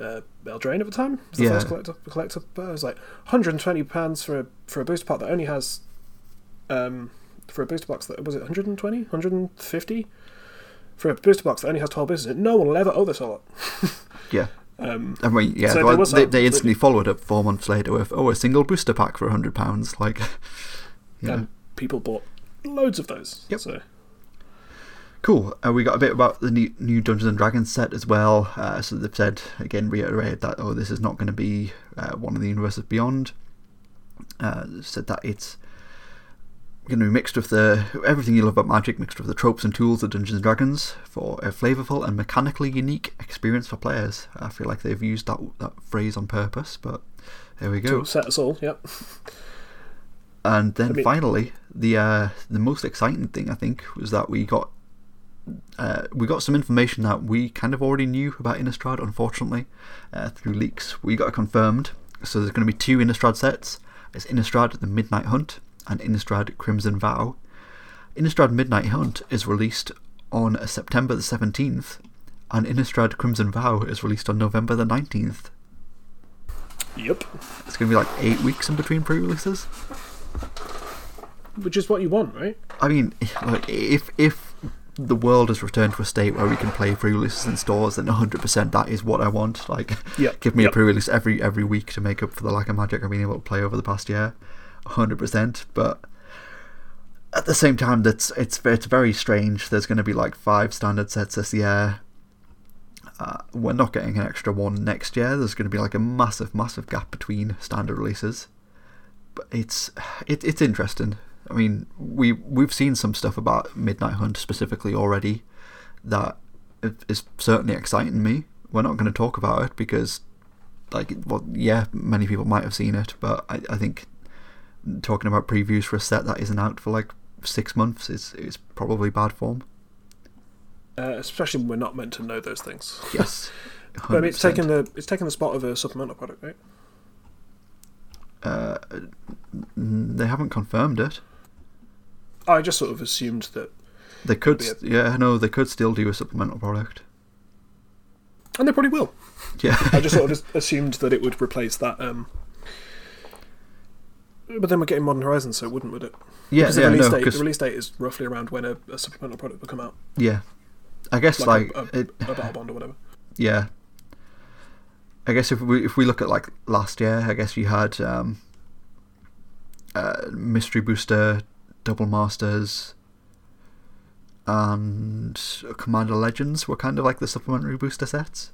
uh, Eldraine at the time was the Yeah. first collector collector but it was like 120 pounds for a for a booster pack that only has um for a booster box that was it 120 150 for a booster box that only has 12 boosters. No one will ever owe this a lot. yeah. Um, I mean, yeah. So well, they, they instantly followed up four months later with oh, a single booster pack for hundred pounds. Like, yeah. And people bought loads of those. Yep. So Cool. Uh, we got a bit about the new, new Dungeons and Dragons set as well. Uh, so they've said again, reiterated that oh, this is not going to be uh, one of the universes beyond. Uh, said that it's going to be mixed with the everything you love about Magic, mixed with the tropes and tools of Dungeons and Dragons for a flavourful and mechanically unique experience for players. I feel like they've used that that phrase on purpose, but there we go. To set us all, yep. And then I mean- finally, the uh, the most exciting thing I think was that we got uh, we got some information that we kind of already knew about Innistrad, unfortunately, uh, through leaks. We got it confirmed. So there's going to be two Innistrad sets. It's Innistrad the Midnight Hunt and Innistrad Crimson Vow. Innistrad Midnight Hunt is released on September the 17th, and Innistrad Crimson Vow is released on November the 19th. Yep. It's going to be like eight weeks in between pre releases. Which is what you want, right? I mean, like if if the world has returned to a state where we can play pre-releases in stores, then 100% that is what I want. Like, Yep, give me yep. a pre-release every every week to make up for the lack of magic I've been able to play over the past year. 100%. But at the same time, that's it's it's very strange. There's going to be like five standard sets this year. Uh, we're not getting an extra one next year. There's going to be like a massive, massive gap between standard releases. But it's it, it's interesting. I mean, we we've seen some stuff about Midnight Hunt specifically already that is certainly exciting me. We're not going to talk about it because, like, well, yeah, many people might have seen it, but I, I think talking about previews for a set that isn't out for like six months is is probably bad form. Uh, especially when we're not meant to know those things. Yes, But I mean, it's 100%. the it's taking the spot of a supplemental product, right? Uh, they haven't confirmed it. I just sort of assumed that, They could, st- yeah, no, they could still do a supplemental product. and they probably will. Yeah, I just sort of assumed that it would replace that. Um, but then we're getting Modern Horizons, so it wouldn't, would it? yeah, Because the, yeah, release no, date, the release date is roughly around when a, a supplemental product will come out, yeah. I guess like, like, a, a, it, a Battlebond or whatever. yeah. I guess if we if we look at like last year, I guess you had um, uh, mystery booster, double masters, and Commander Legends were kind of like the supplementary booster sets.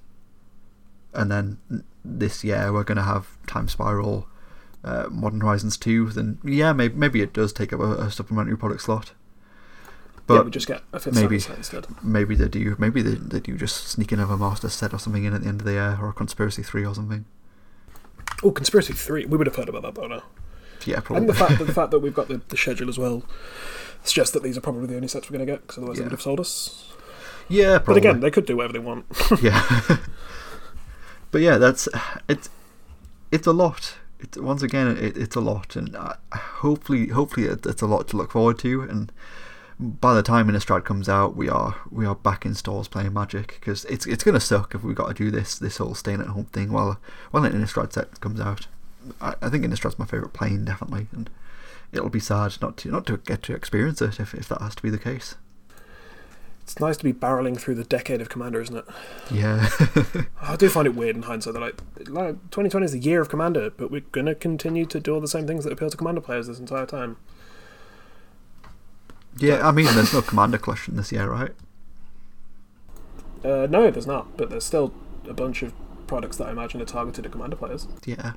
And then this year we're going to have Time Spiral, uh, Modern Horizons two. Then yeah, maybe maybe it does take up a, a supplementary product slot. yeah, But we just get a fifth maybe- instead. maybe they do. Maybe they, they do just sneak another Master set or something in at the end of the year, or a Conspiracy three or something. Oh, Conspiracy Three. We would have heard about that by now. Yeah, probably. think the fact that the fact that we've got the, the schedule as well suggests that these are probably the only sets we're going to get, because otherwise Yeah. they would have sold us. yeah, But again, they could do whatever they want. yeah. but yeah, that's it's it's a lot. It, once again, it, it's a lot, and uh, hopefully, hopefully, it, it's a lot to look forward to. And by the time Innistrad comes out, we are we are back in stores playing Magic because it's it's gonna suck if we've got to do this this whole staying at home thing while while an Innistrad set comes out. I, I think Innistrad's my favourite plane, definitely, and it'll be sad not to not to get to experience it if if that has to be the case. it's nice to be barreling through the decade of Commander, isn't it? Yeah. I do find it weird in hindsight that like, like 2020 is the year of Commander, but we're going to continue to do all the same things that appeal to Commander players this entire time. Yeah, I mean, there's no commander collection this year, right? Uh, no, there's not, but there's still a bunch of products that I imagine are targeted at Commander players. Yeah.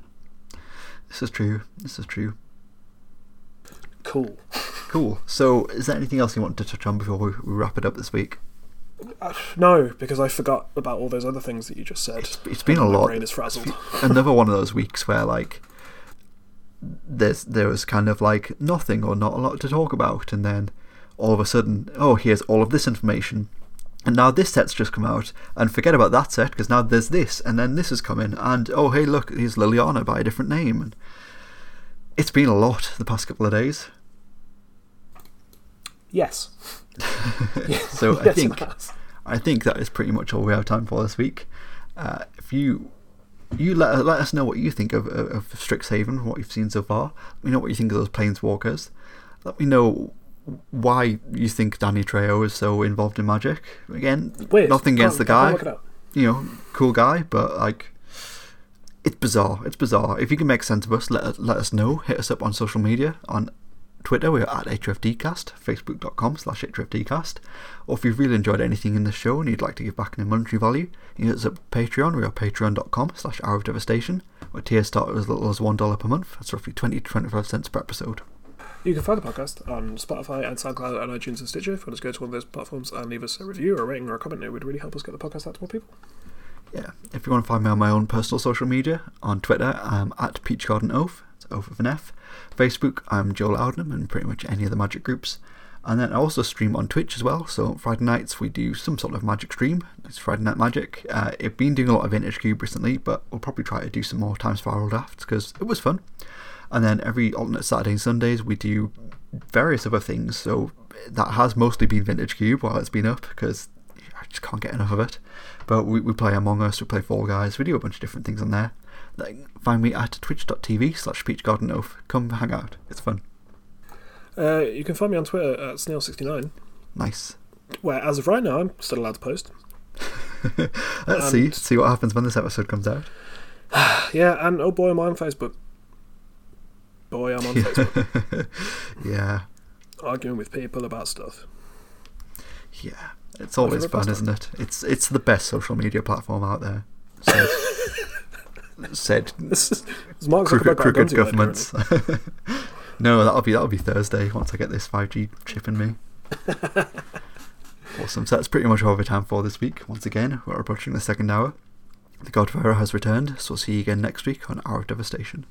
This is true. This is true. Cool. Cool. So, is there anything else you want to touch on before we, wrap it up this week? Uh, no, because I forgot about all those other things that you just said. It's, it's been a My lot. brain is frazzled. Another one of those weeks where, like, there's there was kind of like nothing or not a lot to talk about, and then all of a sudden, oh, here's all of this information. And now this set's just come out, and forget about that set because now there's this, and then this is coming, and oh hey look, here's Liliana by a different name. And it's been a lot the past couple of days. Yes. So I Yes, it think. I think that is pretty much all we have time for this week. Uh, if you you let let us know what you think of, of, of Strixhaven, what you've seen so far. Let me know what you think of those Planeswalkers. Let me know why you think Danny Trejo is so involved in Magic. Again, Weird. nothing against the guy. Up. You know, cool guy, but like. It's bizarre. It's bizarre. If you can make sense of us, let let us know. Hit us up on social media on Twitter, we're at HFDcast, facebook.com slash HFDcast. Or if you've really enjoyed anything in the show and you'd like to give back in a monetary value, you can hit us at Patreon. We are patreon.com slash Hour of Devastation, where tiers start at as little as $1 per month. That's roughly 20 to 25 cents per episode. You can find the podcast on Spotify and SoundCloud and iTunes and Stitcher. If you want to go to one of those platforms and leave us a review or a rating or a comment, it would really help us get the podcast out to more people. Yeah, if you want to find me on my own personal social media, on Twitter, I'm at Peach Garden Oath, it's Oath with an F. Facebook, I'm Joel Loudnam, and pretty much any of the magic groups. And then I also stream on Twitch as well. So Friday nights we do some sort of magic stream. It's Friday Night Magic. Uh, I've been doing a lot of Vintage Cube recently, but we'll probably try to do some more Time Spiral drafts because it was fun. And then every alternate Saturday and Sundays we do various other things. So that has mostly been Vintage Cube while it's been up because I just can't get enough of it. But we, we play Among Us, we play Fall Guys, we do a bunch of different things on there. Like, find me at twitch.tv slash peachgardenoath. Come hang out, it's fun. Uh, you can find me on Twitter at Snail69, Nice. where as of right now I'm still allowed to post. Let's see see what happens when this episode comes out. Yeah, and oh boy, am I on Facebook. Boy, I'm on Facebook, yeah, arguing with people about stuff. yeah. It's always fun, isn't it? It's it's the best social media platform out there. Said, said is, crooked, crooked governments. no, that'll be that'll be Thursday once I get this five G chip in me. awesome. So that's pretty much all we have time for this week. Once again, we're approaching the second hour. The Godfather has returned, so we'll see you again next week on Hour of Devastation.